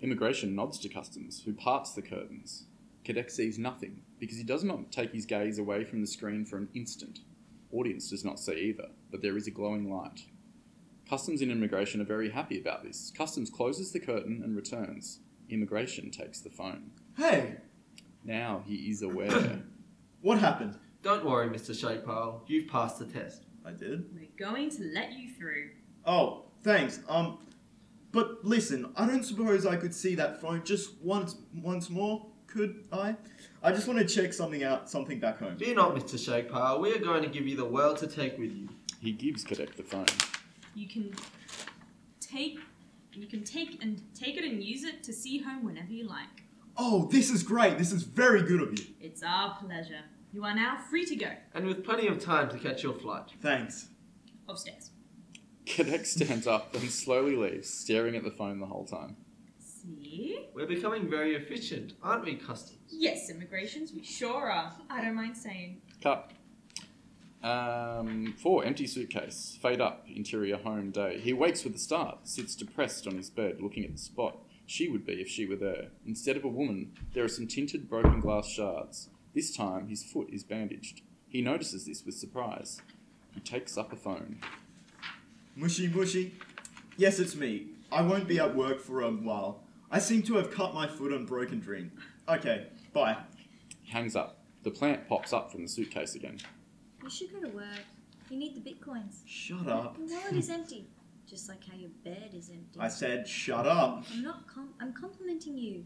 Speaker 6: Immigration nods to Customs, who parts the curtains. Kadek sees nothing, because he does not take his gaze away from the screen for an instant. Audience does not see either, but there is a glowing light. Customs and Immigration are very happy about this. Customs closes the curtain and returns. Immigration takes the phone.
Speaker 9: Hey,
Speaker 6: Now he is aware. [clears throat]
Speaker 9: what happened?
Speaker 10: Don't worry, Mr. Shakepile. You've passed the test.
Speaker 9: I did.
Speaker 8: We're going to let you through.
Speaker 9: Oh, thanks. Um, but listen, I don't suppose I could see that phone just once, once more, could I? I just want to check something out, something back home.
Speaker 10: Fear not, Mr. Shakepile. We are going to give you the world to take with you.
Speaker 6: he gives Kadek the phone.
Speaker 8: You can take you can take and take it and use it to see home whenever you like.
Speaker 9: Oh, this is great. This is very good of you.
Speaker 8: It's our pleasure. You are now free to go.
Speaker 10: And with plenty of time to catch your flight.
Speaker 9: Thanks.
Speaker 8: Upstairs.
Speaker 6: Kadek stands up and slowly leaves, staring at the phone the whole time.
Speaker 8: See?
Speaker 10: We're becoming very efficient, aren't we, Customs?
Speaker 8: Yes, immigrations, we sure are. I don't mind saying.
Speaker 6: Cut. Um, four, empty suitcase. Fade up, interior home day. He wakes with a start, sits depressed on his bed, looking at the spot she would be if she were there. Instead of a woman, there are some tinted broken glass shards. This time, his foot is bandaged. He notices this with surprise. He takes up a phone.
Speaker 9: Mushy, mushy. Yes, it's me. I won't be at work for a while. I seem to have cut my foot on Broken Dream. Okay, bye.
Speaker 6: He hangs up. The plant pops up from the suitcase again.
Speaker 11: You should go to work. You need the bitcoins.
Speaker 9: Shut up.
Speaker 11: Your wallet is empty, just like how your bed is empty.
Speaker 9: I said shut up.
Speaker 11: I'm not. Com- I'm complimenting you.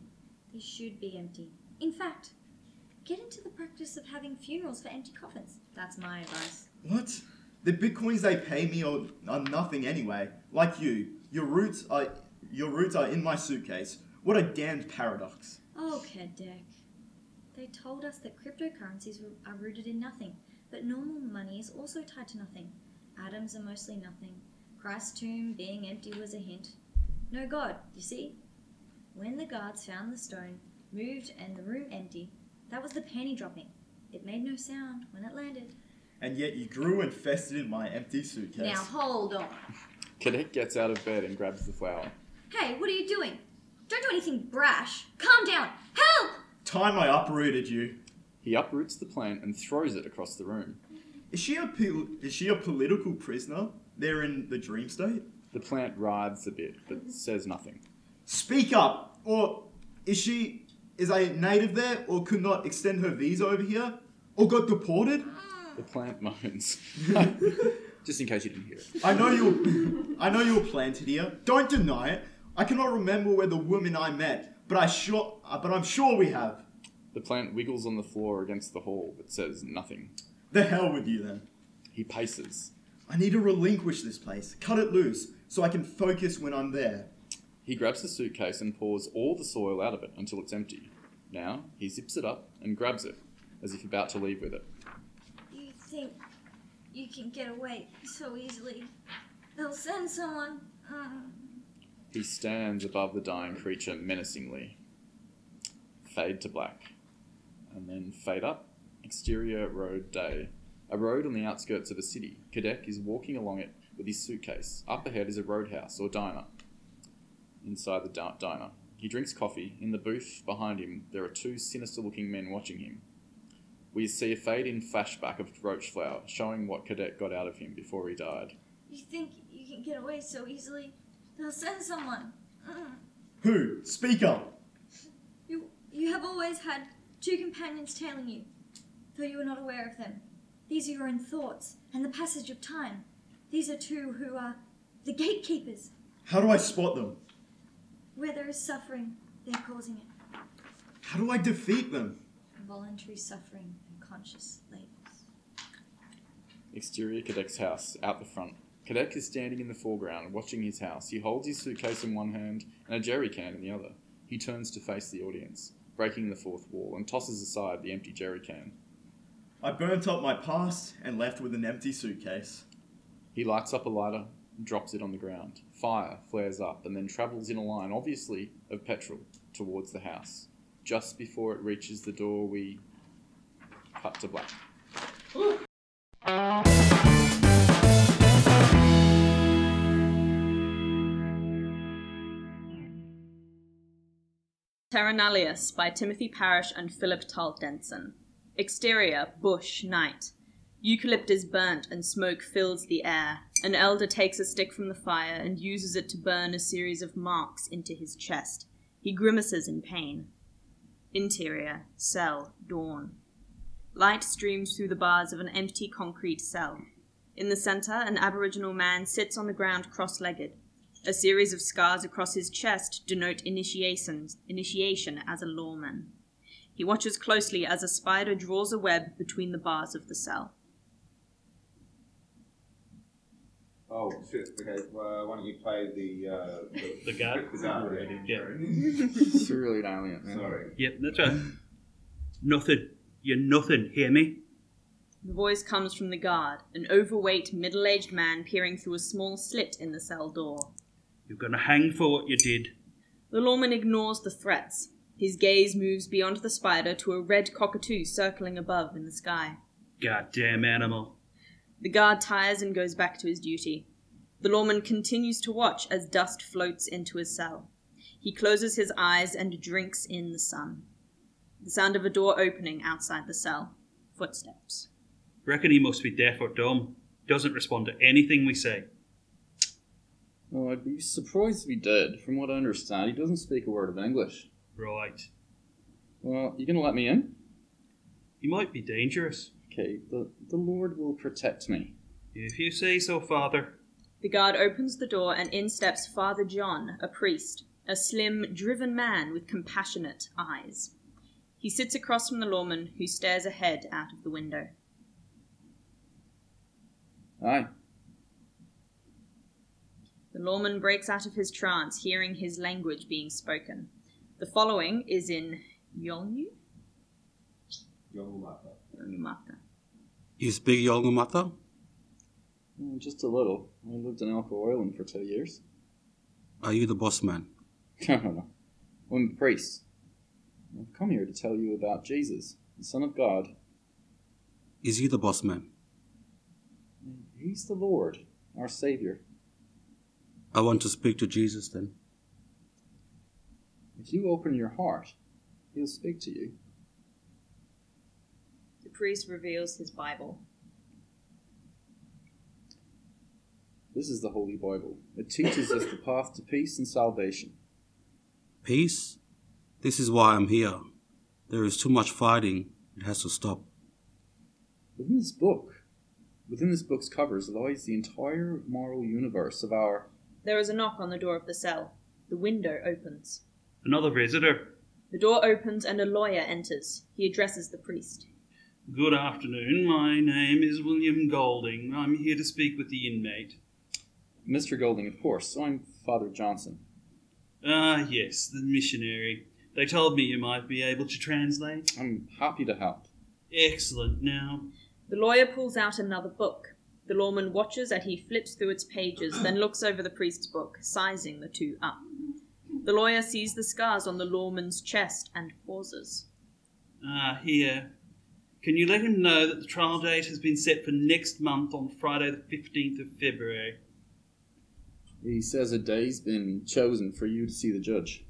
Speaker 11: They should be empty. In fact, get into the practice of having funerals for empty coffins. That's my advice.
Speaker 9: What? The bitcoins they pay me are, are nothing anyway. Like you, your roots are your roots are in my suitcase. What a damned paradox.
Speaker 11: Oh, Kadek. They told us that cryptocurrencies are rooted in nothing, but normal money is also tied to nothing. Atoms are mostly nothing. Christ's tomb being empty was a hint. No God, you see? When the guards found the stone, moved, and the room empty, that was the penny dropping. It made no sound when it landed.
Speaker 9: And yet you grew and festered in my empty suitcase.
Speaker 11: Now hold on.
Speaker 6: Kadek gets out of bed and grabs the flower.
Speaker 11: Hey, what are you doing? Don't do anything brash. Calm down. Help!
Speaker 9: Time I uprooted you.
Speaker 6: He uproots the plant and throws it across the room.
Speaker 9: Is she a pol- is she a political prisoner there in the dream state?
Speaker 6: The plant writhes a bit, but says nothing.
Speaker 9: Speak up! Or is she is a native there or could not extend her visa over here? Or got deported?
Speaker 6: The plant [laughs] moans. [laughs] Just in case you didn't hear it.
Speaker 9: I know you I know you were planted here. Don't deny it. I cannot remember where the woman I met, but I sure uh, but I'm sure we have.
Speaker 6: The plant wiggles on the floor against the hall, but says nothing.
Speaker 9: The hell with you then.
Speaker 6: He paces.
Speaker 9: I need to relinquish this place. Cut it loose so I can focus when I'm there.
Speaker 6: He grabs the suitcase and pours all the soil out of it until it's empty. Now, he zips it up and grabs it, as if about to leave with it.
Speaker 11: You think you can get away so easily? They'll send someone.
Speaker 6: He stands above the dying creature menacingly. Fade to black. And then fade up. Exterior road day. A road on the outskirts of a city. Kadek is walking along it with his suitcase. Up ahead is a roadhouse or diner. Inside the diner. He drinks coffee. In the booth behind him, there are two sinister looking men watching him. We see a fade in flashback of Roachflower, showing what Kadek got out of him before he died.
Speaker 11: You think you can get away so easily? They'll send someone. Mm.
Speaker 9: Who? Speak up.
Speaker 11: You you have always had two companions tailing you, though you are not aware of them. These are your own thoughts and the passage of time. These are two who are the gatekeepers.
Speaker 9: How do I spot them?
Speaker 11: Where there is suffering, they're causing it.
Speaker 9: How do I defeat them?
Speaker 11: Voluntary suffering and conscious labels.
Speaker 6: Exterior Kadek's house, out the front. Kadek is standing in the foreground, watching his house. He holds his suitcase in one hand and a jerry can in the other. He turns to face the audience, breaking the fourth wall, and tosses aside the empty jerry can.
Speaker 9: I burnt up my past and left with an empty suitcase.
Speaker 6: He lights up a lighter and drops it on the ground. Fire flares up and then travels in a line, obviously of petrol. towards the house. Just before it reaches the door, we cut to black.
Speaker 8: Terra Nullius by Timothy Parish and Philip Tarl Denson. Exterior, bush, night. Eucalyptus burnt and smoke fills the air. An elder takes a stick from the fire and uses it to burn a series of marks into his chest. He grimaces in pain. Interior, cell, dawn. Light streams through the bars of an empty concrete cell. In the center, an Aboriginal man sits on the ground cross legged. A series of scars across his chest denote initiations, initiation as a lawman. He watches closely as a spider draws a web between the bars of the cell.
Speaker 3: Oh shit! Okay, well, why don't you play the uh, the, [laughs]
Speaker 1: The guard?
Speaker 3: The guard.
Speaker 1: Yeah.
Speaker 6: Cerulean alien. man.
Speaker 3: Sorry.
Speaker 1: Yep, that's right. Nothing. You're nothing, hear me?
Speaker 8: The voice comes from the guard, an overweight, middle aged man peering through a small slit in the cell door.
Speaker 1: You're gonna hang for what you did.
Speaker 8: The lawman ignores the threats. His gaze moves beyond the spider to a red cockatoo circling above in the sky.
Speaker 1: Goddamn animal.
Speaker 8: The guard tires and goes back to his duty. The lawman continues to watch as dust floats into his cell. He closes his eyes and drinks in the sun. The sound of a door opening outside the cell. Footsteps.
Speaker 1: Reckon he must be deaf or dumb. Doesn't respond to anything we say.
Speaker 6: Oh, I'd be surprised if he did. From what I understand, he doesn't speak a word of English.
Speaker 1: Right.
Speaker 6: Well, you gonna let me in?
Speaker 1: He might be dangerous.
Speaker 6: Okay, the, the Lord will protect me.
Speaker 1: If you say so, Father.
Speaker 8: The guard opens the door and in steps Father John, a priest, a slim, driven man with compassionate eyes. He sits across from the lawman, who stares ahead out of the window.
Speaker 6: Aye.
Speaker 8: The lawman breaks out of his trance, hearing his language being spoken. The following is in Yolngu? Yolngu-Mata.
Speaker 12: You speak Yolngu-Mata?
Speaker 6: Mm, Just a little. I lived in Elcho Island for two years.
Speaker 12: Are you the boss man?
Speaker 6: No, [laughs] no, no. I'm the priest. I've come here to tell you about Jesus, the Son of God.
Speaker 12: Is he the boss man?
Speaker 6: He's the Lord, our Savior.
Speaker 12: I want to speak to Jesus then.
Speaker 6: If you open your heart, He'll speak to you.
Speaker 8: The priest reveals his Bible.
Speaker 6: This is the Holy Bible. It teaches us the path to peace and salvation.
Speaker 12: Peace? This is why I'm here. There is too much fighting. It has to stop.
Speaker 6: Within this book, within this book's covers lies the entire moral universe of our.
Speaker 8: There is a knock on the door of the cell. The window opens.
Speaker 1: Another visitor.
Speaker 8: The door opens and a lawyer enters. He addresses the priest.
Speaker 1: Good afternoon. My name is William Golding. I'm here to speak with the inmate.
Speaker 6: Mr. Golding, of course. I'm Father Johnson.
Speaker 1: Ah, yes, the missionary. They told me you might be able to translate.
Speaker 6: I'm happy to help.
Speaker 1: Excellent. Now,
Speaker 8: The lawyer pulls out another book. The lawman watches as he flips through its pages, then looks over the priest's book, sizing the two up. The lawyer sees the scars on the lawman's chest and pauses.
Speaker 1: ah, here. Can you let him know that the trial date has been set for next month on Friday, the 15th of February?
Speaker 6: He says a day's been chosen for you to see the judge.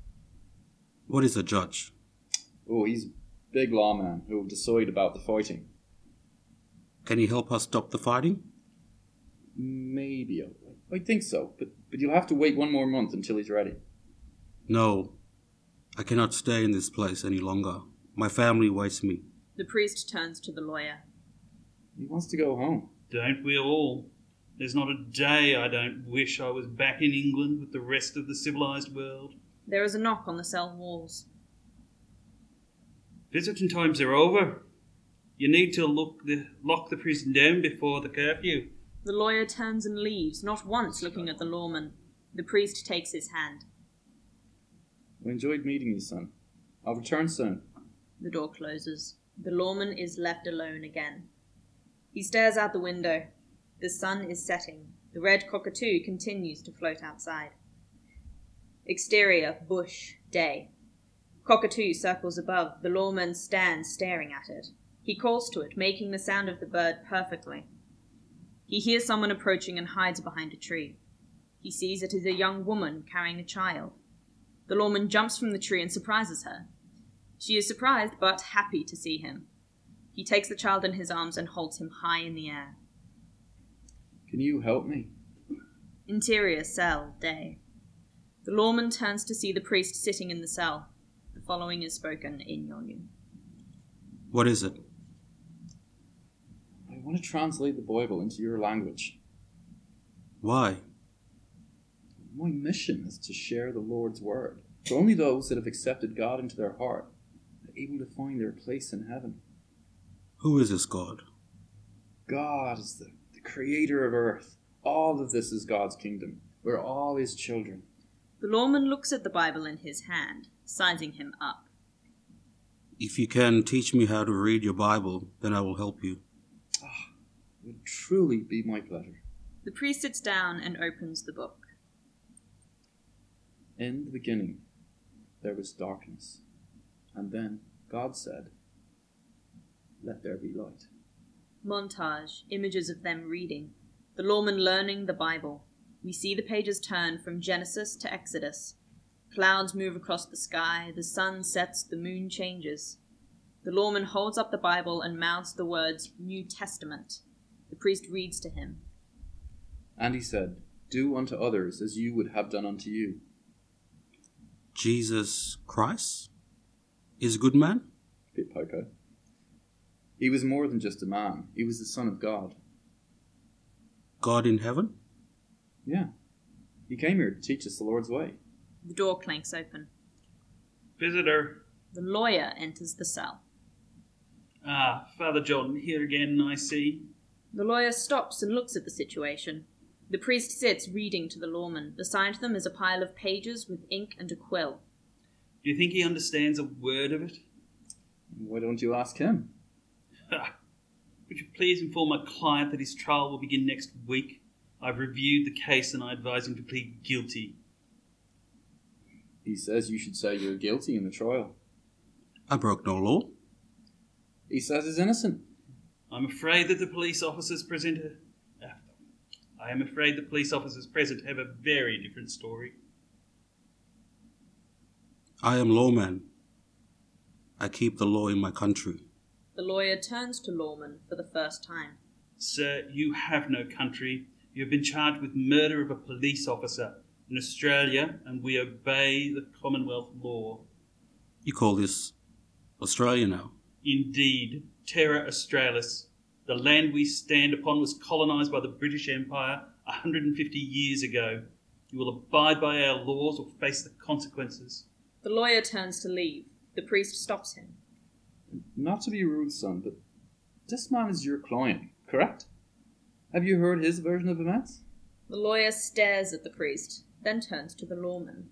Speaker 12: What is a judge?
Speaker 6: Oh, he's a big lawman who'll decide about the fighting.
Speaker 12: Can he help us stop the fighting?
Speaker 6: Maybe. I, I think so, but, but you'll have to wait one more month until he's ready.
Speaker 12: No. I cannot stay in this place any longer. My family waits me.
Speaker 8: The priest turns to the lawyer.
Speaker 6: He wants to go home.
Speaker 1: Don't we all? There's not a day I don't wish I was back in England with the rest of the civilized world.
Speaker 8: There is a knock on the cell walls.
Speaker 1: Visiting times are over. You need to look the, lock the prison down before the curfew.
Speaker 8: The lawyer turns and leaves, not once looking at the lawman. The priest takes his hand.
Speaker 6: I enjoyed meeting you, son. I'll return soon.
Speaker 8: The door closes. The lawman is left alone again. He stares out the window. The sun is setting. The red cockatoo continues to float outside. Exterior, bush, day. Cockatoo circles above. The lawman stands staring at it. He calls to it, making the sound of the bird perfectly. He hears someone approaching and hides behind a tree. He sees it is a young woman carrying a child. The lawman jumps from the tree and surprises her. She is surprised but happy to see him. He takes the child in his arms and holds him high in the air.
Speaker 6: Can you help me?
Speaker 8: Interior cell, day. The lawman turns to see the priest sitting in the cell. The following is spoken in Yolngu.
Speaker 12: What is it?
Speaker 6: I want to translate the Bible into your language.
Speaker 12: Why?
Speaker 6: My mission is to share the Lord's word. For only those that have accepted God into their heart are able to find their place in heaven.
Speaker 12: Who is this God?
Speaker 6: God is the, the creator of earth. All of this is God's kingdom. We're all his children.
Speaker 8: The lawman looks at the Bible in his hand, sizing him up.
Speaker 12: If you can teach me how to read your Bible, then I will help you.
Speaker 6: Would truly be my pleasure.
Speaker 8: The priest sits down and opens the book.
Speaker 6: In the beginning, there was darkness. And then God said, Let there be light.
Speaker 8: Montage, images of them reading. The lawman learning the Bible. We see the pages turn from Genesis to Exodus. Clouds move across the sky, the sun sets, the moon changes. The lawman holds up the Bible and mouths the words New Testament. The priest reads to him.
Speaker 6: And he said, Do unto others as you would have done unto you.
Speaker 12: Jesus Christ is a good man?
Speaker 6: Bit poker. He was more than just a man, he was the Son of God.
Speaker 12: God in heaven?
Speaker 6: Yeah. He came here to teach us the Lord's way.
Speaker 8: The door clanks open.
Speaker 1: Visitor.
Speaker 8: The lawyer enters the cell.
Speaker 1: Ah, Father John, here again, I see.
Speaker 8: The lawyer stops and looks at the situation. The priest sits reading to the lawman. Beside them is a pile of pages with ink and a quill.
Speaker 1: Do you think he understands a word of it?
Speaker 6: Why don't you ask him?
Speaker 1: Would you please inform my client that his trial will begin next week? I've reviewed the case and I advise him to plead guilty.
Speaker 6: He says you should say you're guilty in the trial.
Speaker 12: I broke no law.
Speaker 6: He says he's innocent.
Speaker 1: I'm afraid that the police officers present a. Uh, I am afraid the police officers present have a very different story.
Speaker 12: I am lawman. I keep the law in my country.
Speaker 8: The lawyer turns to Lawman for the first time.
Speaker 1: Sir, you have no country. You have been charged with murder of a police officer in Australia, and we obey the Commonwealth law.
Speaker 12: You call this Australia now?
Speaker 1: Indeed, Terra Australis. The land we stand upon was colonised by the British Empire 150 years ago. You will abide by our laws or face the consequences.
Speaker 8: The lawyer turns to leave. The priest stops him.
Speaker 6: Not to be rude, son, but this man is your client, correct? Have you heard his version of events?
Speaker 8: The lawyer stares at the priest, then turns to the lawman.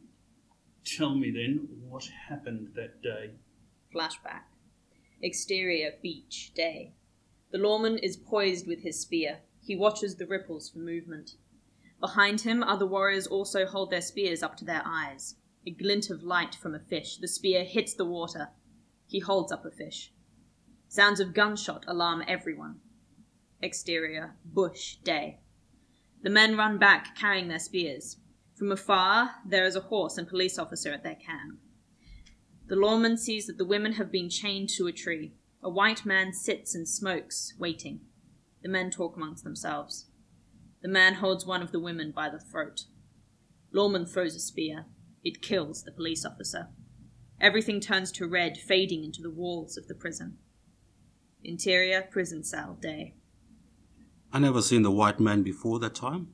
Speaker 1: Tell me then what happened that day.
Speaker 8: Flashback. Exterior beach, day. The lawman is poised with his spear. He watches the ripples for movement. Behind him, other warriors also hold their spears up to their eyes. A glint of light from a fish. The spear hits the water. He holds up a fish. Sounds of gunshot alarm everyone. Exterior, bush, day. The men run back, carrying their spears. From afar, there is a horse and police officer at their camp. The lawman sees that the women have been chained to a tree. A white man sits and smokes, waiting. The men talk amongst themselves. The man holds one of the women by the throat. Lawman throws a spear. It kills the police officer. Everything turns to red, fading into the walls of the prison. Interior prison cell, day.
Speaker 12: I never seen the white man before that time.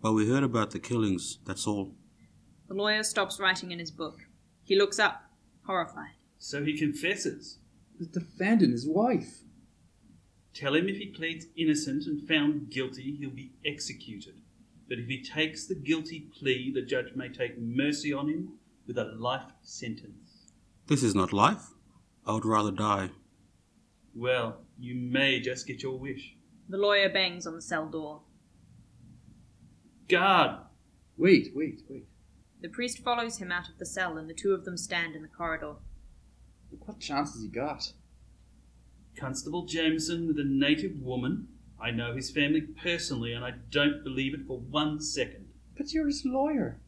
Speaker 12: But we heard about the killings, that's all.
Speaker 8: The lawyer stops writing in his book. He looks up, horrified.
Speaker 1: So he confesses.
Speaker 6: The defendant, his wife.
Speaker 1: Tell him if he pleads innocent and found guilty, he'll be executed. But if he takes the guilty plea, the judge may take mercy on him with a life sentence.
Speaker 12: This is not life. I would rather die.
Speaker 1: Well, you may just get your wish.
Speaker 8: The lawyer bangs on the cell door.
Speaker 1: Guard!
Speaker 6: Wait, wait, wait.
Speaker 8: The priest follows him out of the cell, and the two of them stand in the corridor.
Speaker 6: What chance has he got?
Speaker 1: Constable Jameson with a native woman. I know his family personally, and I don't believe it for one second.
Speaker 6: But you're his lawyer.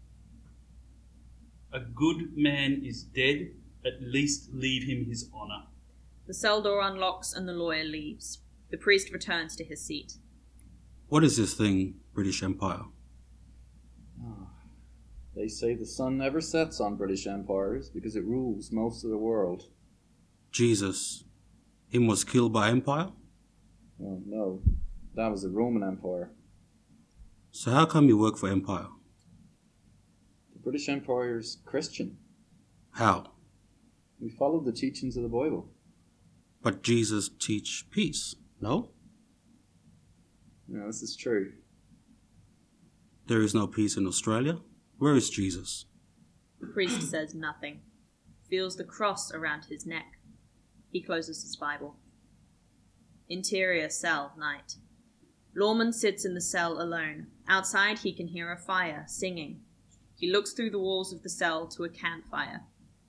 Speaker 1: A good man is dead. At least leave him his honour.
Speaker 8: The cell door unlocks, and the lawyer leaves. The priest returns to his seat.
Speaker 12: What is this thing, British Empire?
Speaker 6: Ah, They say the sun never sets on British empires because it rules most of the world.
Speaker 12: Jesus, him was killed by Empire?
Speaker 6: Oh, no, that was the Roman Empire.
Speaker 12: So how come you work for Empire?
Speaker 6: The British Empire is Christian.
Speaker 12: How?
Speaker 6: We follow the teachings of the Bible.
Speaker 12: But Jesus teach peace, no?
Speaker 6: No, this is true.
Speaker 12: There is no peace in Australia. Where is Jesus?
Speaker 8: The priest says nothing, feels the cross around his neck. He closes his Bible. Interior cell, night. Lawman sits in the cell alone. Outside, he can hear a fire, singing. He looks through the walls of the cell to a campfire.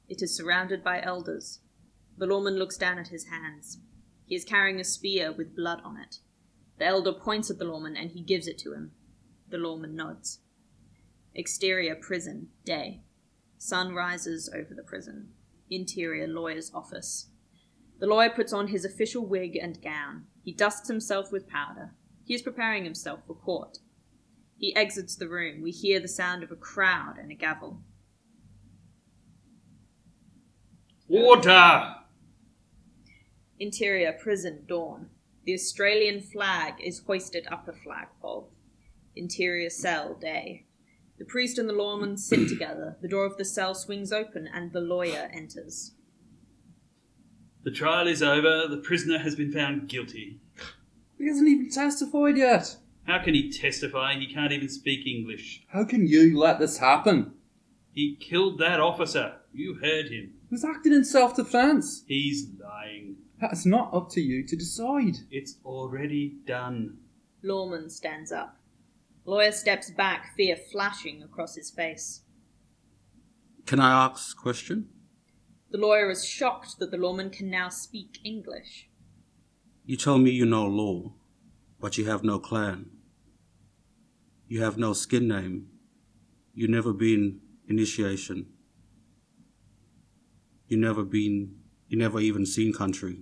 Speaker 8: It is surrounded by elders. The lawman looks down at his hands. He is carrying a spear with blood on it. The elder points at the lawman and he gives it to him. The lawman nods. Exterior prison, day. Sun rises over the prison. Interior lawyer's office. The lawyer puts on his official wig and gown. He dusts himself with powder. He is preparing himself for court. He exits the room. We hear the sound of a crowd and a gavel.
Speaker 1: Water!
Speaker 8: Interior prison, dawn. The Australian flag is hoisted up a flagpole. Interior cell, day. The priest and the lawman sit together. The door of the cell swings open and the lawyer enters.
Speaker 1: The trial is over. The prisoner has been found guilty.
Speaker 6: He hasn't even testified yet.
Speaker 1: How can he testify? He can't even speak English.
Speaker 6: How can you let this happen?
Speaker 1: He killed that officer. You heard him.
Speaker 6: He was acting in self defense.
Speaker 1: He's lying.
Speaker 6: That's not up to you to decide.
Speaker 1: It's already done.
Speaker 8: Lawman stands up. Lawyer steps back, fear flashing across his face.
Speaker 12: Can I ask a question?
Speaker 8: The lawyer is shocked that the lawman can now speak English.
Speaker 12: You tell me you know law, but you have no clan. You have no skin name. You never been initiation. You never been, you never even seen country.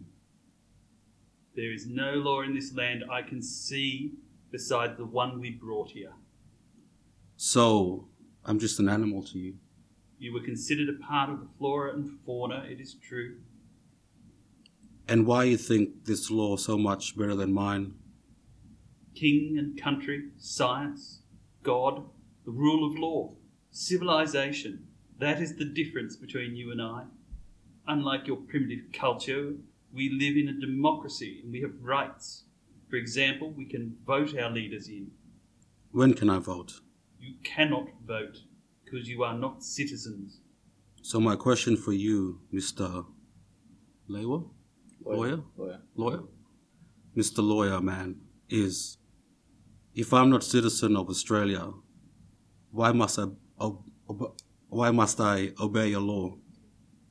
Speaker 1: There is no law in this land I can see beside the one we brought here.
Speaker 12: So, I'm just an animal to you.
Speaker 1: You were considered a part of the flora and fauna, it is true.
Speaker 12: And why you think this law so much better than mine?
Speaker 1: King and country, science, God, the rule of law, civilization. That is the difference between you and I. Unlike your primitive culture, we live in a democracy and we have rights. For example, we can vote our leaders in.
Speaker 12: When can I vote?
Speaker 1: You cannot vote because you are not citizens.
Speaker 12: So my question for you, Mr. Lewa? Lawyer?
Speaker 6: Lawyer.
Speaker 12: Lawyer? Mr. Lawyer, man, is if I'm not citizen of Australia, why must I ob- ob- why must I obey your law?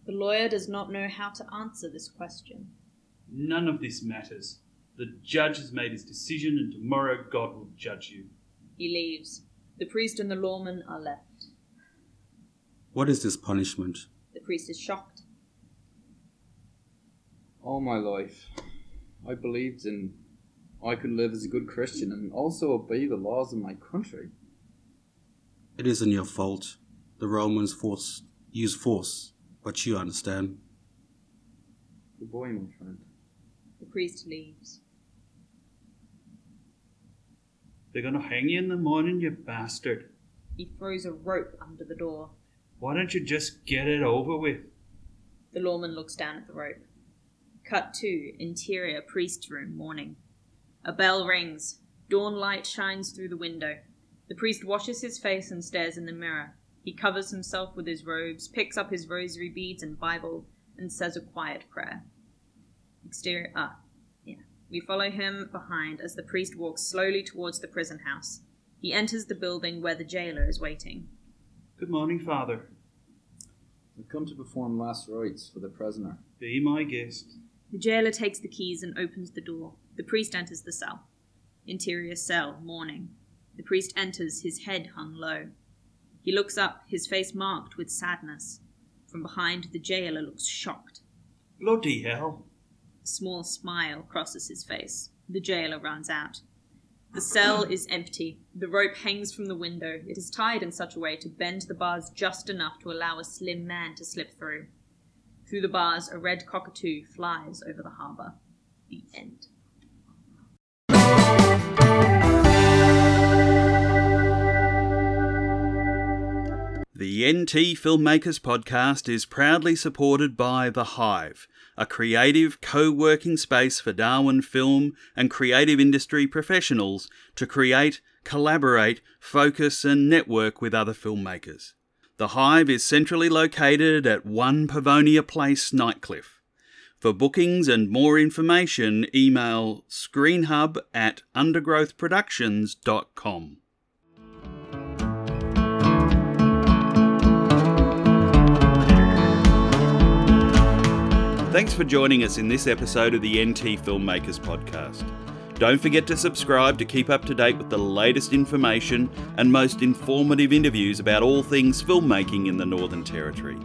Speaker 8: The lawyer does not know how to answer this question.
Speaker 1: None of this matters. The judge has made his decision, and tomorrow God will judge you.
Speaker 8: He leaves. The priest and the lawman are left.
Speaker 12: What is this punishment?
Speaker 8: The priest is shocked.
Speaker 6: All my life, I believed in I could live as a good Christian and also obey the laws of my country.
Speaker 12: It isn't your fault. The Romans force use force, but you understand.
Speaker 6: Good boy, my friend.
Speaker 8: The priest leaves.
Speaker 1: They're gonna hang you in the morning, you bastard.
Speaker 8: He throws a rope under the door.
Speaker 1: Why don't you just get it over with?
Speaker 8: The lawman looks down at the rope. Cut to interior priest's room, morning. A bell rings. Dawn light shines through the window. The priest washes his face and stares in the mirror. He covers himself with his robes, picks up his rosary beads and Bible, and says a quiet prayer. Exterior. Ah. We follow him behind as the priest walks slowly towards the prison house. He enters the building where the jailer is waiting.
Speaker 1: Good morning, Father.
Speaker 6: We've come to perform last rites for the prisoner.
Speaker 1: Be my guest.
Speaker 8: The jailer takes the keys and opens the door. The priest enters the cell. Interior cell, morning. The priest enters, his head hung low. He looks up, his face marked with sadness. From behind, the jailer looks shocked.
Speaker 1: Bloody hell.
Speaker 8: A small smile crosses his face. The jailer runs out. The cell is empty. The rope hangs from the window. It is tied in such a way to bend the bars just enough to allow a slim man to slip through. Through the bars, a red cockatoo flies over the harbour. The end.
Speaker 1: The NT Filmmakers Podcast is proudly supported by The Hive, a creative co working space for Darwin film and creative industry professionals to create, collaborate, focus, and network with other filmmakers. The Hive is centrally located at 1 Pavonia Place, Nightcliff. For bookings and more information, email screenhub at undergrowthproductions.com. Thanks for joining us in this episode of the NT Filmmakers Podcast. Don't forget to subscribe to keep up to date with the latest information and most informative interviews about all things filmmaking in the Northern Territory.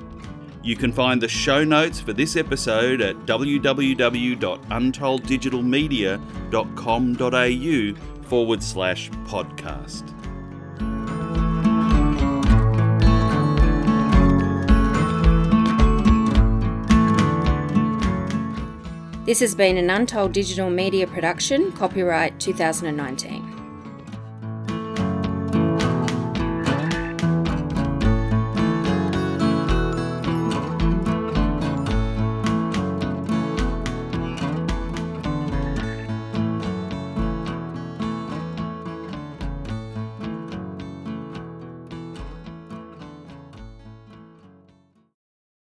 Speaker 1: You can find the show notes for this episode at www.untolddigitalmedia.com.au forward slash podcast.
Speaker 2: This has been an Untold Digital Media production, copyright 2019.